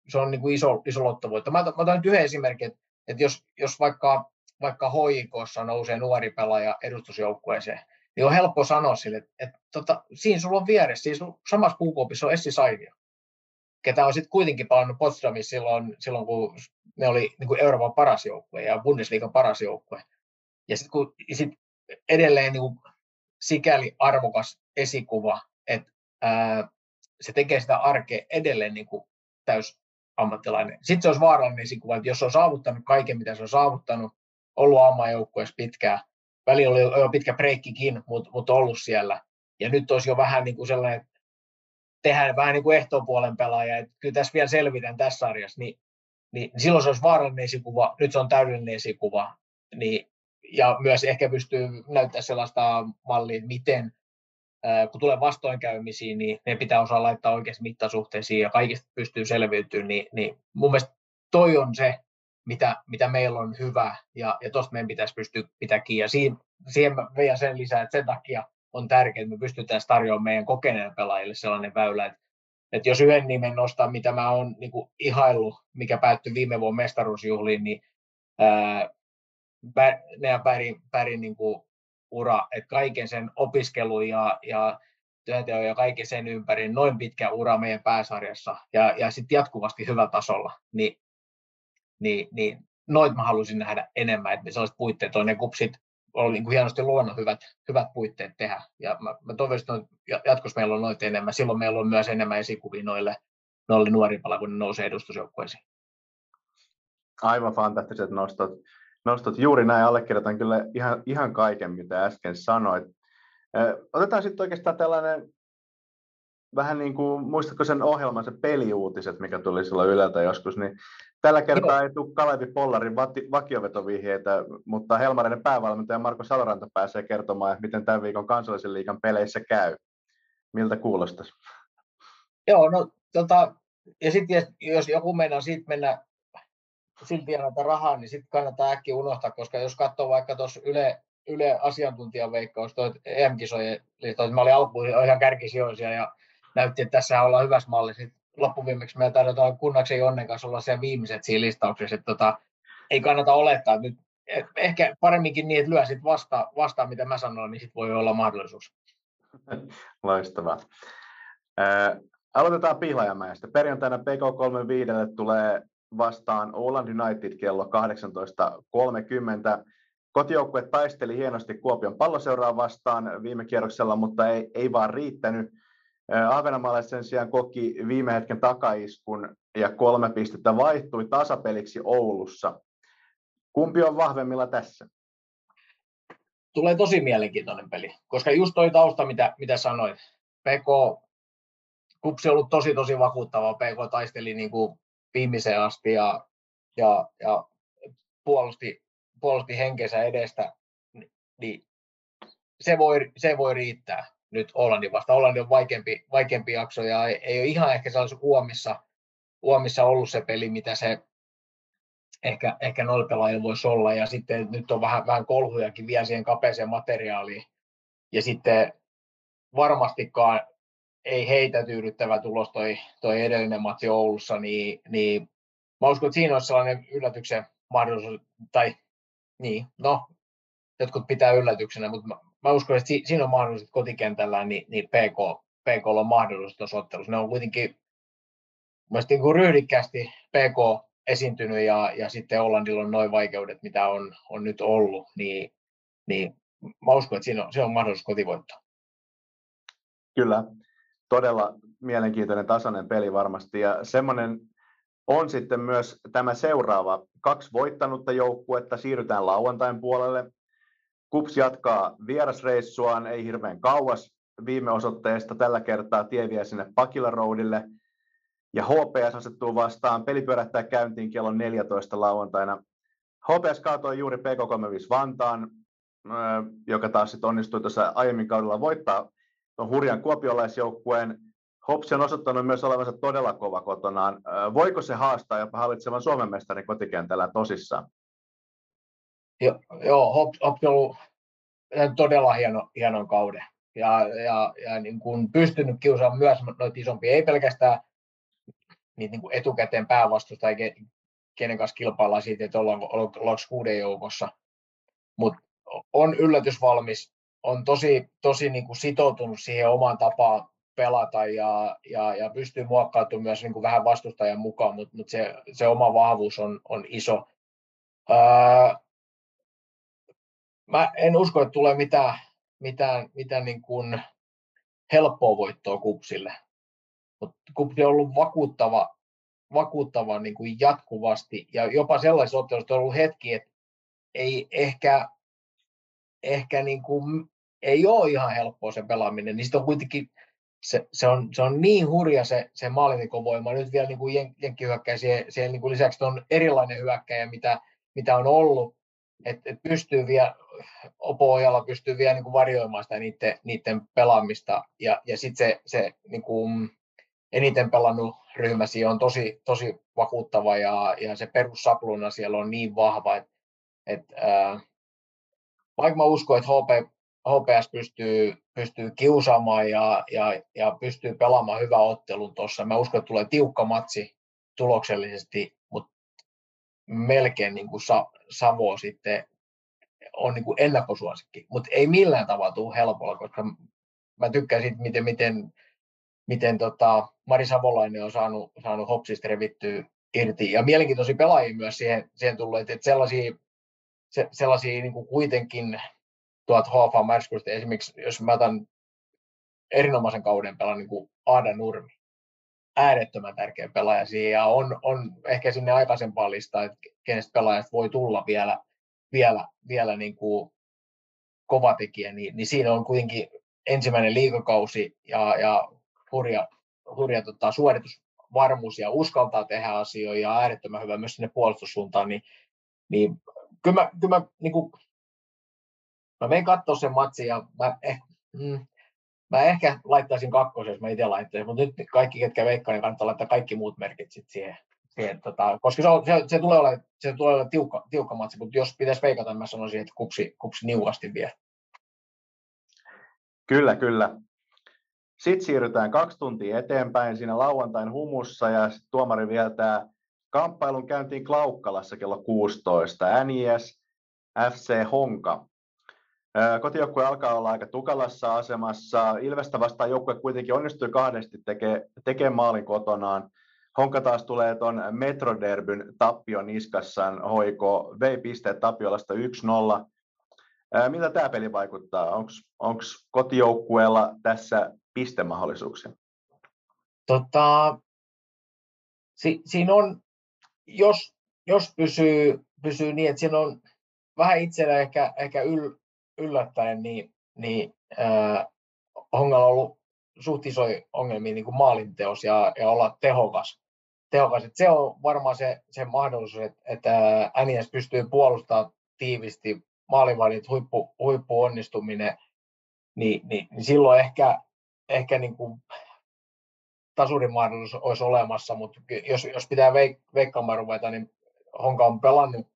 se on niin kuin iso, iso lottovoitto. Mä, mä otan nyt yhden esimerkin, että, että jos, jos vaikka, vaikka hoikossa nousee nuori pelaaja edustusjoukkueeseen, niin on helppo sanoa sille, että, että tota, siinä sulla on vieressä, siis samassa puukoopissa on Essi Saivio ketä on sitten kuitenkin palannut Potsdamissa silloin, silloin kun ne oli niin kuin Euroopan paras joukkue ja Bundesliigan paras joukkue. Ja sitten kun sit edelleen niin kuin sikäli arvokas esikuva, että ää, se tekee sitä arkea edelleen niin kuin täys ammattilainen. Sitten se olisi vaarallinen esikuva, että jos on saavuttanut kaiken, mitä se on saavuttanut, ollut ammajoukkueessa pitkään, välillä oli jo pitkä breikkikin, mutta mut ollut siellä. Ja nyt olisi jo vähän niin kuin sellainen, tehdään vähän niin kuin ehtopuolen pelaaja, että kyllä tässä vielä selvitän tässä sarjassa, niin, niin silloin se olisi vaarallinen esikuva, nyt se on täydellinen esikuva, niin, ja myös ehkä pystyy näyttämään sellaista mallia, miten kun tulee vastoinkäymisiin, niin ne pitää osaa laittaa oikeasti mittasuhteisiin ja kaikista pystyy selviytymään, niin, niin mun mielestä toi on se, mitä, mitä meillä on hyvä ja, ja tuosta meidän pitäisi pystyä pitämään kiinni. Ja siihen, siihen mä vielä sen lisää, että sen takia on tärkeää, että me pystytään tarjoamaan meidän kokeneen pelaajille sellainen väylä, että, että jos yhden nimen nostaa, mitä mä oon niin ihaillut, mikä päättyi viime vuonna mestaruusjuhliin, niin ää, Nea Pärin, Pärin niin kuin ura, että kaiken sen opiskelun ja, ja työnteon ja kaiken sen ympäri, noin pitkä ura meidän pääsarjassa ja, ja sitten jatkuvasti hyvällä tasolla, niin, niin, niin noit mä haluaisin nähdä enemmän, että sellaiset puitteet on, ne kupsit oli niin kuin hienosti luonnon hyvät, hyvät puitteet tehdä. Ja mä, mä toivoisin, että jatkossa meillä on noita enemmän. Silloin meillä on myös enemmän esikuvia noille, noille nuorimpalla, kun ne nousee edustusjoukkueisiin. Aivan fantastiset nostot. nostot. Juuri näin allekirjoitan kyllä ihan, ihan kaiken, mitä äsken sanoit. Otetaan sitten oikeastaan tällainen vähän niin kuin, muistatko sen ohjelman, se peliuutiset, mikä tuli silloin Yleltä joskus, niin tällä kertaa Joo. ei tule Kalevi Pollarin vakiovetovihjeitä, mutta Helmarinen päävalmentaja Marko Saloranta pääsee kertomaan, että miten tämän viikon kansallisen liikan peleissä käy. Miltä kuulostaisi? Joo, no tota, ja sitten jos joku meinaa siitä mennä silti näitä rahaa, niin sitten kannattaa äkkiä unohtaa, koska jos katsoo vaikka tuossa Yle, Yle asiantuntijaveikkaus, toi EM-kisojen, mä olin alkuun ihan kärkisijoisia ja näytti, että tässä ollaan hyvässä mallissa. Loppuviimeksi meillä tarjotaan kunnaksen Jonnen kanssa olla siellä viimeiset siinä listauksessa, että tota, ei kannata olettaa, nyt et ehkä paremminkin niin, että lyö sitten vasta, vastaan, mitä mä sanoin, niin sitten voi olla mahdollisuus. Loistavaa. Äh, aloitetaan Pihlajamäestä. Perjantaina PK35 tulee vastaan Oland United kello 18.30. Kotijoukkue taisteli hienosti Kuopion palloseuraa vastaan viime kierroksella, mutta ei, ei vaan riittänyt. Ahvenanmaalle sen sijaan koki viime hetken takaiskun ja kolme pistettä vaihtui tasapeliksi Oulussa. Kumpi on vahvemmilla tässä? Tulee tosi mielenkiintoinen peli, koska just toi tausta, mitä, mitä sanoit. PK, Kupsi on ollut tosi tosi vakuuttava. PK taisteli niin kuin viimeiseen asti ja, ja, ja puolusti, puolusti henkensä edestä, niin se voi, se voi riittää nyt Hollannin vasta. Hollanti on vaikeampi, vaikeampi jakso ja ei, ei ole ihan ehkä sellaisessa uomissa, uomissa ollut se peli, mitä se ehkä, ehkä noilla pelaajilla voisi olla. Ja sitten nyt on vähän, vähän kolhujakin vielä siihen kapeeseen materiaaliin. Ja sitten varmastikaan ei heitä tyydyttävä tulos toi, toi edellinen matsi Oulussa, niin, niin mä uskon, että siinä olisi sellainen yllätyksen mahdollisuus, tai niin, no, jotkut pitää yllätyksenä, mutta mä, uskon, että si, siinä on mahdollisuus, kotikentällä niin, niin PK, PK on mahdollisuus tuossa ottelussa. Ne on kuitenkin mielestäni niin kuin ryhdikkäästi PK esiintynyt ja, ja sitten Hollandilla on noin vaikeudet, mitä on, on nyt ollut, niin, niin mä uskon, että siinä on, se on mahdollisuus kotivoittaa. Kyllä, todella mielenkiintoinen tasainen peli varmasti ja semmoinen on sitten myös tämä seuraava. Kaksi voittanutta joukkuetta, siirrytään lauantain puolelle. Kups jatkaa vierasreissuaan, ei hirveän kauas viime osoitteesta. Tällä kertaa tie vie sinne Pakila Roadille. Ja HPS asettuu vastaan. Peli pyörähtää käyntiin kello 14 lauantaina. HPS kaatoi juuri PK35 Vantaan, joka taas sitten onnistui tuossa aiemmin kaudella voittaa tuon hurjan kuopiolaisjoukkueen. Hopsi on osoittanut myös olevansa todella kova kotonaan. Voiko se haastaa jopa hallitsevan Suomen mestarin kotikentällä tosissaan? Joo, Hops, Hops on ollut todella hieno, hienon kauden. Ja, ja, ja niin kuin pystynyt kiusaamaan myös noita isompia, ei pelkästään niitä niin kuin etukäteen päävastusta, tai kenen kanssa kilpaillaan siitä, että ollaan, ollaanko kuuden joukossa. Mutta on yllätysvalmis, on tosi, tosi niin kuin sitoutunut siihen omaan tapaan pelata ja, ja, ja pystyy muokkautumaan myös niin kuin vähän vastustajan mukaan, mutta, mutta se, se oma vahvuus on, on iso. Ää, mä en usko, että tulee mitään, mitään, mitään niin kuin helppoa voittoa Kupsille. Mutta Kupsi on ollut vakuuttava, vakuuttava niin kuin jatkuvasti ja jopa sellaisessa ottelussa on ollut hetki, että ei ehkä, ehkä niin kuin, ei ole ihan helppoa se pelaaminen, niin on kuitenkin se, se, on, se on niin hurja se, se maalintekovoima. Nyt vielä niin kuin jen, jenkkihyökkäjä, siihen, siihen niin kuin lisäksi on erilainen hyökkäjä, mitä, mitä on ollut, että et pystyy vielä, Opo-ojalla pystyy vielä niin kuin varjoimaan sitä niiden, niiden pelaamista, ja, ja sitten se, se niin kuin eniten pelannut ryhmäsi on tosi, tosi vakuuttava, ja, ja se perussapluna siellä on niin vahva, että et, äh, vaikka mä uskon, että HP, HPS pystyy, pystyy kiusaamaan ja, ja, ja pystyy pelaamaan hyvän ottelun tuossa. Mä uskon, että tulee tiukka matsi tuloksellisesti, mutta melkein niin kuin Sa- Savo sitten on niin kuin ennakkosuosikki, mutta ei millään tavalla tule helpolla, koska mä tykkään siitä, miten, miten, miten tota Mari Savolainen on saanut, saanut Hopsista revittyä irti. Ja mielenkiintoisia pelaajia myös siihen, siihen tullut, että, sellaisia, se, sellaisia niin kuin kuitenkin tuot HFA Märskystä esimerkiksi, jos mä otan erinomaisen kauden pelaan niin kuin Aada Nurmi, äärettömän tärkeä pelaaja siihen ja on, on ehkä sinne aikaisempaan listaan, että kenestä pelaajasta voi tulla vielä, vielä, vielä niin kuin kova tekijä, niin, niin siinä on kuitenkin ensimmäinen liikakausi ja, ja hurja, hurja tota, suoritusvarmuus ja uskaltaa tehdä asioita ja äärettömän hyvä myös sinne puolustussuuntaan, niin, niin kyllä mä, kyllä mä, niin kuin, mä menen katsoa sen matsin ja mä, eh, mm, mä ehkä laittaisin kakkosen, jos mä itse laittaisin, mutta nyt kaikki, ketkä veikkaa, niin kannattaa laittaa kaikki muut merkit sit siihen. Siihen tota, koska se, on, se, se, tulee olemaan, se tulee olemaan tiukka, tiukka matsi, mutta jos pitäisi veikata, niin mä sanoisin, että kupsi, kupsi niukasti vie. Kyllä, kyllä. Sitten siirrytään kaksi tuntia eteenpäin siinä lauantain humussa ja tuomari tämä kamppailun käyntiin Klaukkalassa kello 16. NIS FC Honka. Kotijoukkue alkaa olla aika tukalassa asemassa. Ilvestä vastaan joukkue kuitenkin onnistui kahdesti tekemään teke maalin kotonaan. Honka taas tulee tuon Metroderbyn tappion niskassaan. Hoiko vei pisteet Tapiolasta 1-0. Miltä tämä peli vaikuttaa? Onko kotijoukkueella tässä pistemahdollisuuksia? Tota, si, siinä on, jos, jos pysyy, pysyy niin, että siinä on vähän itsellä ehkä, ehkä yl, yllättäen, niin, niin äh, Hongalla on ollut suht isoja ongelmia niin maalinteos ja, ja olla tehokas. tehokas. Et se on varmaan se, se mahdollisuus, että, että NIS pystyy puolustamaan tiivisti maalivahdit, huippu, huippu onnistuminen, niin, niin, niin silloin ehkä, ehkä niin kuin tasurin mahdollisuus olisi olemassa, mutta jos, jos pitää veik, veikkaamaan ruveta, niin Honka on pelannut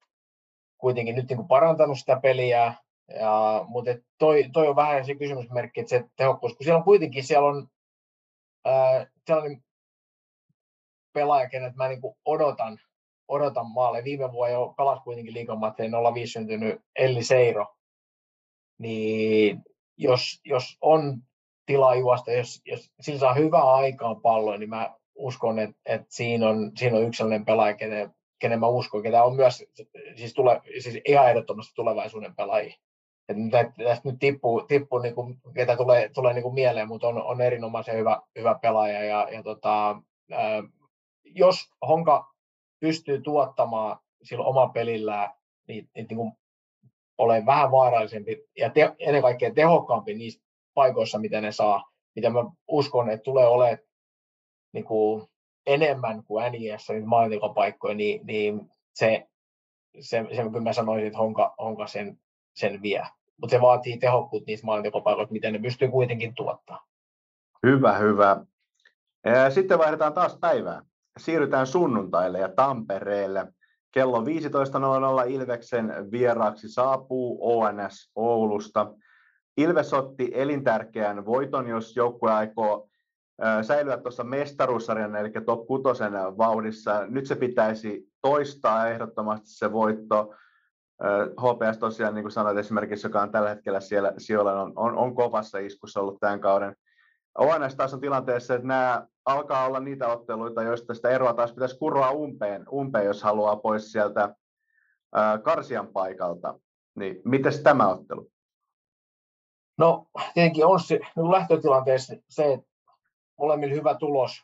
kuitenkin nyt niin kuin parantanut sitä peliä, ja, mutta toi, toi, on vähän se kysymysmerkki, että se tehokkuus, kun siellä on kuitenkin siellä on ää, sellainen pelaaja, kenet mä niin odotan, odotan maalle. Viime vuonna jo pelas kuitenkin liikamatteen 05 syntynyt Elli Seiro. Niin jos, jos on tilaa juosta, jos, jos sillä saa hyvää aikaa palloa, niin mä uskon, että, että siinä, on, siinä on yksi sellainen pelaaja, kenen, kenen mä uskon, ketä on myös siis, tule, siis ihan ehdottomasti tulevaisuuden pelaajia että tästä nyt tippuu, tippuu niin kuin, ketä tulee, tulee niin kuin mieleen, mutta on, on erinomaisen hyvä, hyvä pelaaja. Ja, ja tota, ää, jos Honka pystyy tuottamaan sillä oma pelillään, niin, niin, niin kuin ole vähän vaarallisempi ja te, ennen kaikkea tehokkaampi niissä paikoissa, mitä ne saa, mitä mä uskon, että tulee olemaan niin kuin enemmän kuin NIS niitä maalintekopaikkoja, niin, niin se, se, se, kyllä mä sanoisin, että Honka, Honka sen sen vie. Mutta se vaatii tehokkuutta niissä maalintekopaikoissa, miten ne pystyy kuitenkin tuottaa. Hyvä, hyvä. Sitten vaihdetaan taas päivää. Siirrytään sunnuntaille ja Tampereelle. Kello 15.00 Ilveksen vieraaksi saapuu ONS Oulusta. Ilves otti elintärkeän voiton, jos joukkue aikoo säilyä tuossa mestaruussarjan, eli top 6 vauhdissa. Nyt se pitäisi toistaa ehdottomasti se voitto. HPS tosiaan, niin kuin sanoit esimerkiksi, joka on tällä hetkellä siellä sijoilla, on, on, on kovassa iskussa ollut tämän kauden. ONS taas on tilanteessa, että nämä alkaa olla niitä otteluita, joista sitä eroa taas pitäisi kurua umpeen, umpeen jos haluaa pois sieltä ää, Karsian paikalta. Niin miten tämä ottelu? No tietenkin on se niin lähtötilanteessa se, että molemmilla hyvä tulos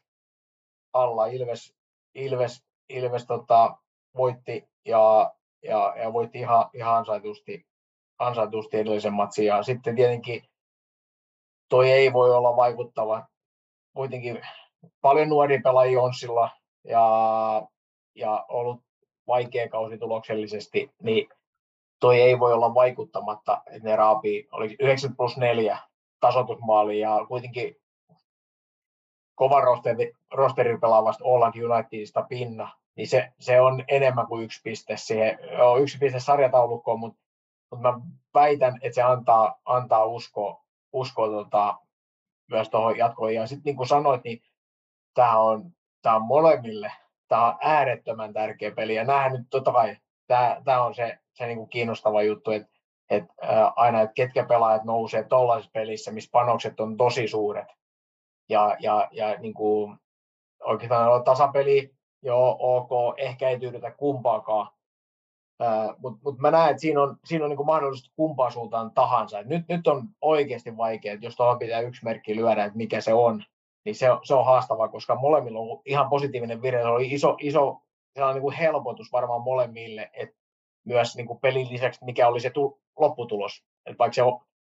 alla. Ilves, Ilves, Ilves tota, voitti ja ja, ja voitti ihan, ihan ansaitusti, ansaitusti edellisen matsin. Ja sitten tietenkin toi ei voi olla vaikuttava. Kuitenkin paljon nuoria pelaajia on sillä ja, ja ollut vaikea kausi tuloksellisesti, niin toi ei voi olla vaikuttamatta, että ne raapii, oli 9 plus 4 tasoitusmaali ja kuitenkin kovan rosterin, rosterin pelaavasta Oland Unitedista pinna, niin se, se on enemmän kuin yksi piste siihen, joo, yksi piste sarjataulukkoon, mutta, mutta mä väitän, että se antaa, antaa uskoa, uskoa tota, myös tuohon jatkoon. Ja sitten niin kuin sanoit, niin tämä on, tämä on molemmille, tämä on äärettömän tärkeä peli. Ja näähän nyt totta kai, tämä, on se, se niin kuin kiinnostava juttu, että, ää, aina, että ketkä pelaajat nousee tuollaisessa pelissä, missä panokset on tosi suuret. Ja, ja, ja niin kuin, oikeastaan tasapeli joo, ok, ehkä ei tyydytä kumpaakaan, Mutta mut mä näen, että siinä on, siinä on niinku mahdollisuus kumpaan suuntaan tahansa. Et nyt, nyt on oikeasti vaikea, että jos tuohon pitää yksi merkki lyödä, että mikä se on, niin se, se on haastavaa, koska molemmilla on ihan positiivinen vire. Se oli iso, iso sellainen niin helpotus varmaan molemmille, että myös niin kuin pelin lisäksi, mikä oli se tu- lopputulos. Et vaikka se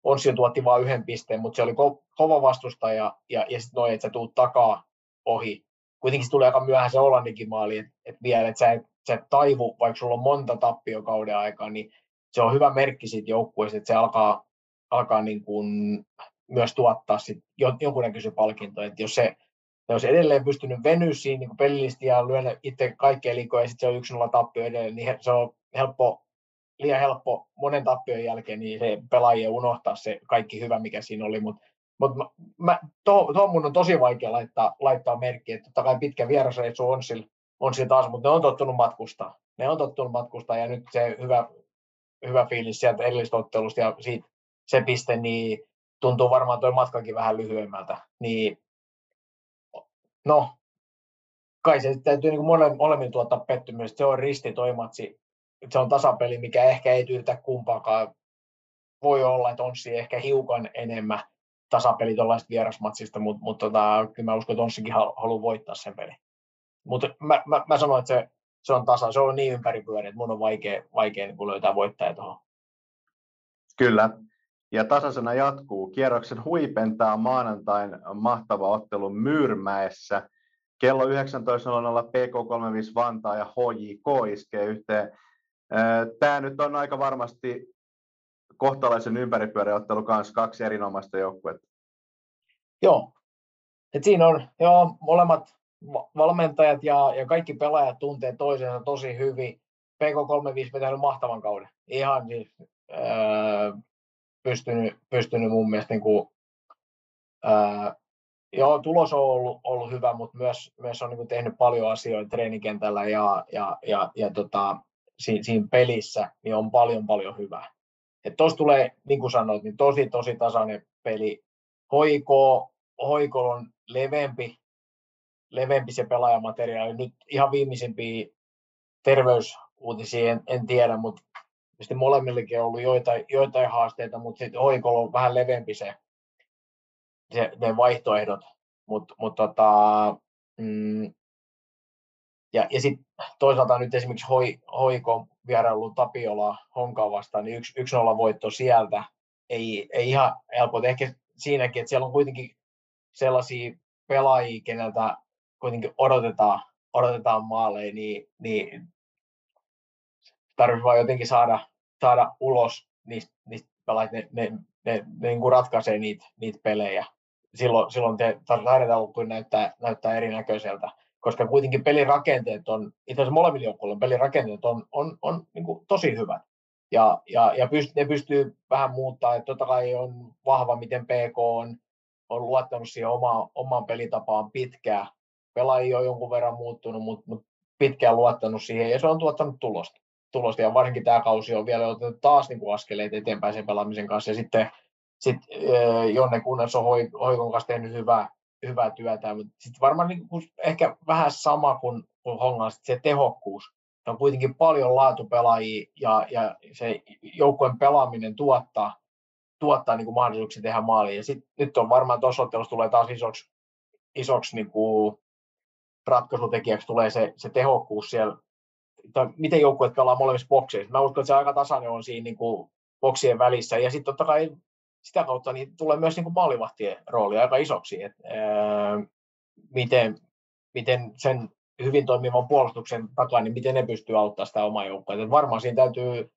Onsil tuotti vain yhden pisteen, mutta se oli ko- kova vastustaja ja, ja sitten noin, että sä tuut takaa ohi. Kuitenkin se tulee aika myöhään se Olannikin maali, että et vielä, että sä et, sä et taivu, vaikka sulla on monta tappio kauden aikaa, niin se on hyvä merkki siitä joukkueesta, että se alkaa, alkaa niin kuin myös tuottaa sit jonkunnäköisen palkinto. Että jos se ne olisi edelleen pystynyt venyä siinä niin pelillisesti ja lyödä itse kaikkea liikoja ja sitten se on yksi nolla tappio edelleen, niin se on helppo, liian helppo monen tappion jälkeen niin se pelaajia unohtaa se kaikki hyvä, mikä siinä oli, mutta mut mä, tuohon mun on tosi vaikea laittaa, laittaa merkki, että totta kai pitkä vierasreissu on sillä, on sillä taas, mutta ne on tottunut matkustaa. Ne on tottunut matkustaa ja nyt se hyvä, hyvä fiilis sieltä edellisestä ottelusta ja siitä, se piste, niin tuntuu varmaan tuo matkakin vähän lyhyemmältä. Niin no, kai se täytyy niin mole, molemmin tuottaa pettymystä. Se on risti toi matsi. Se on tasapeli, mikä ehkä ei tyydytä kumpaakaan. Voi olla, että on ehkä hiukan enemmän tasapeli tuollaista vierasmatsista, mutta mut tota, kyllä mä uskon, että Onssikin haluaa voittaa sen peli. Mutta mä, mä, mä, sanoin, että se, se on tasa, se on niin ympäripyöreä, että mun on vaikea, vaikea niin löytää voittaja tuohon. Kyllä, ja tasaisena jatkuu. Kierroksen huipentaa maanantain mahtava ottelu Myyrmäessä. Kello 19.00 PK35 Vantaa ja HJK iskee yhteen. Tämä nyt on aika varmasti kohtalaisen ympäripyöräottelu kanssa kaksi erinomaista joukkuetta. Joo. Et siinä on joo, molemmat valmentajat ja, ja kaikki pelaajat tuntee toisensa tosi hyvin. PK35 vetänyt mahtavan kauden. Ihan siis, öö, pystynyt, pystynyt mun mielestä niin kuin, ää, joo, tulos on ollut, ollut hyvä, mutta myös, myös on niin kuin tehnyt paljon asioita treenikentällä ja, ja, ja, ja tota, siinä, siinä, pelissä niin on paljon paljon hyvää. Tuossa tulee, niin kuin sanoit, niin tosi tosi tasainen peli. Hoiko, hoiko on leveämpi, leveämpi se pelaajamateriaali. Nyt ihan viimeisimpiä terveysuutisia en, en tiedä, mutta sitten molemmillekin on ollut joitain, joitain haasteita, mutta sitten Oikolla on vähän leveämpi se, se ne vaihtoehdot. Mutta mut tota, mm, ja, ja sitten toisaalta nyt esimerkiksi Hoi, Hoiko vierailu Tapiola Honkaa vastaan, niin yksi, yksi nolla voitto sieltä ei, ei ihan helppo. Ehkä siinäkin, että siellä on kuitenkin sellaisia pelaajia, keneltä kuitenkin odotetaan, odotetaan maaleja, niin, niin tarvitsisi vaan jotenkin saada, saada ulos niistä, niistä pelaajat, ne, ne, ne, ne, niin kuin ratkaisee niitä, niitä pelejä. Silloin, silloin te kuin näyttää, näyttää erinäköiseltä, koska kuitenkin pelirakenteet on, itse asiassa molemmilla joukkueilla pelirakenteet on, on, on niin kuin tosi hyvät. Ja, ja, ja pyst, ne pystyy vähän muuttaa, että totta kai on vahva, miten PK on, on luottanut siihen oma, omaan pelitapaan pitkään. Pelaajia on jonkun verran muuttunut, mutta, mutta pitkään luottanut siihen ja se on tuottanut tulosta tulosta, ja varsinkin tämä kausi on vielä otettu taas niin kuin askeleet eteenpäin sen pelaamisen kanssa, ja sitten sit, Jonne Kunnars on Hoikon kanssa tehnyt hyvää, hyvää työtä, mutta sitten varmaan niin kuin, ehkä vähän sama kuin, kuin Hongan, se tehokkuus. Se on kuitenkin paljon laatupelaajia, ja, ja se joukkueen pelaaminen tuottaa, tuottaa niin kuin mahdollisuuksia tehdä maaliin. Ja sit, nyt on varmaan tuossa ottelussa tulee taas isoksi, isoksi niin kuin ratkaisutekijäksi tulee se, se tehokkuus siellä tai miten joukkueet pelaa molemmissa bokseissa. Mä uskon, että se aika tasainen on siinä niin kuin boksien välissä. Ja sitten totta kai sitä kautta niin tulee myös niin kuin maalivahtien rooli aika isoksi. Et, ää, miten, miten sen hyvin toimivan puolustuksen takaa, niin miten ne pystyy auttamaan sitä omaa joukkoa. Varmaan siinä täytyy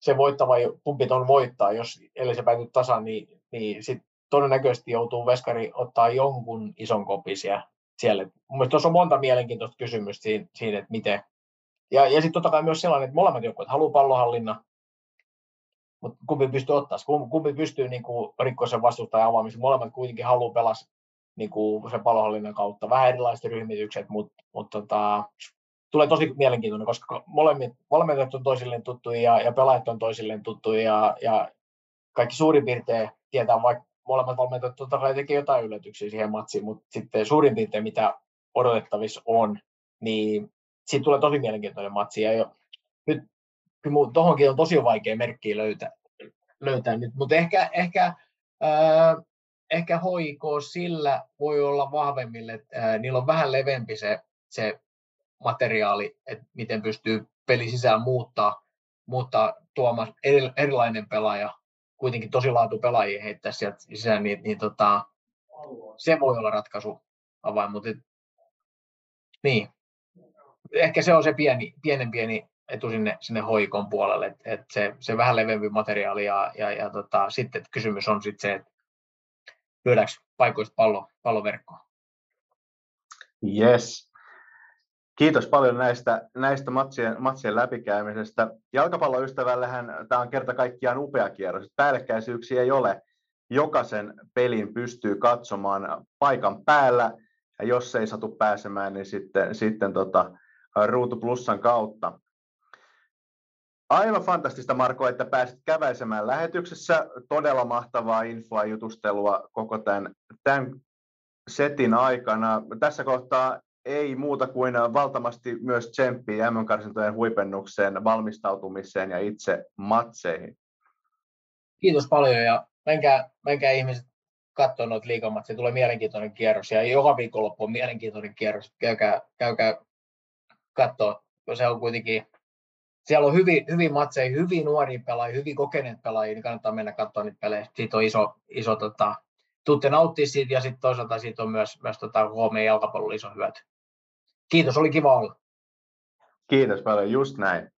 se voittava, kumpi on voittaa, jos eli se päätyy tasan, niin, niin sit todennäköisesti joutuu veskari ottaa jonkun ison kopisia siellä. Mielestäni tuossa on monta mielenkiintoista kysymystä siinä, siinä että miten, ja, ja sitten totta kai myös sellainen, että molemmat joukkueet haluaa pallohallinnan, mutta kumpi pystyy ottaa, kumpi, pystyy niin kuin, rikkoa sen vastustajan avaamisen. Molemmat kuitenkin haluaa pelaa niin kuin, sen pallohallinnan kautta. Vähän erilaiset ryhmitykset, mutta mut, tota, tulee tosi mielenkiintoinen, koska molemmat valmentajat on toisilleen tuttuja ja, ja pelaajat on toisilleen tuttuja ja, ja kaikki suurin piirtein tietää, vaikka molemmat valmentajat totta kai tekee jotain yllätyksiä siihen matsiin, mutta sitten suurin piirtein mitä odotettavissa on, niin siitä tulee tosi mielenkiintoinen matsi. Ja jo, nyt tuohonkin on tosi vaikea merkkiä löytää, löytää nyt, mutta ehkä, ehkä, ää, ehkä hoiko sillä voi olla vahvemmille, että niillä on vähän levempi se, se materiaali, että miten pystyy peli sisään muuttaa, muuttaa tuomaan erilainen pelaaja, kuitenkin tosi laatu pelaajia heittää sieltä sisään, niin, niin tota, se voi olla ratkaisu avain, mutta et, niin. Ehkä se on se pieni, pienen pieni etu sinne, sinne hoikon puolelle, että et se, se vähän leveämpi materiaali ja, ja, ja tota, sitten kysymys on sitten se, että lyödäänkö paikoista pallo, palloverkkoon. Yes. Kiitos paljon näistä, näistä matsien, matsien läpikäymisestä. Jalkapalloystävällähän tämä on kerta kaikkiaan upea kierros. Päällekkäisyyksiä ei ole. Jokaisen pelin pystyy katsomaan paikan päällä, ja jos ei satu pääsemään, niin sitten, sitten tota, Ruutu Plussan kautta. Aivan fantastista Marko, että pääsit käväisemään lähetyksessä. Todella mahtavaa infoa jutustelua koko tämän, tämän setin aikana. Tässä kohtaa ei muuta kuin valtavasti myös tsemppiä MM-karsintojen huipennukseen, valmistautumiseen ja itse matseihin. Kiitos paljon ja menkää, menkää ihmiset katsoa noita liikamatseja, tulee mielenkiintoinen kierros ja joka viikonloppu on mielenkiintoinen kierros. Käykää, käykää katsoa, se on kuitenkin, siellä on hyvin, hyvin matseja, hyvin nuoria pelaajia, hyvin kokeneet pelaajia, niin kannattaa mennä katsoa niitä pelejä. Siitä on iso, iso tota, tuutte nauttia siitä ja sitten toisaalta siitä on myös, myös tota, huomioon jalkapallon iso hyöty. Kiitos, oli kiva olla. Kiitos paljon, just näin.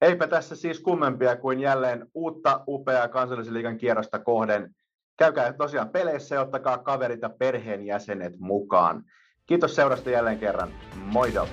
Eipä tässä siis kummempia kuin jälleen uutta upeaa kansallisen liigan kierrosta kohden. Käykää tosiaan peleissä ja ottakaa kaverit ja perheenjäsenet mukaan. Kiitos seurasta jälleen kerran. Moido!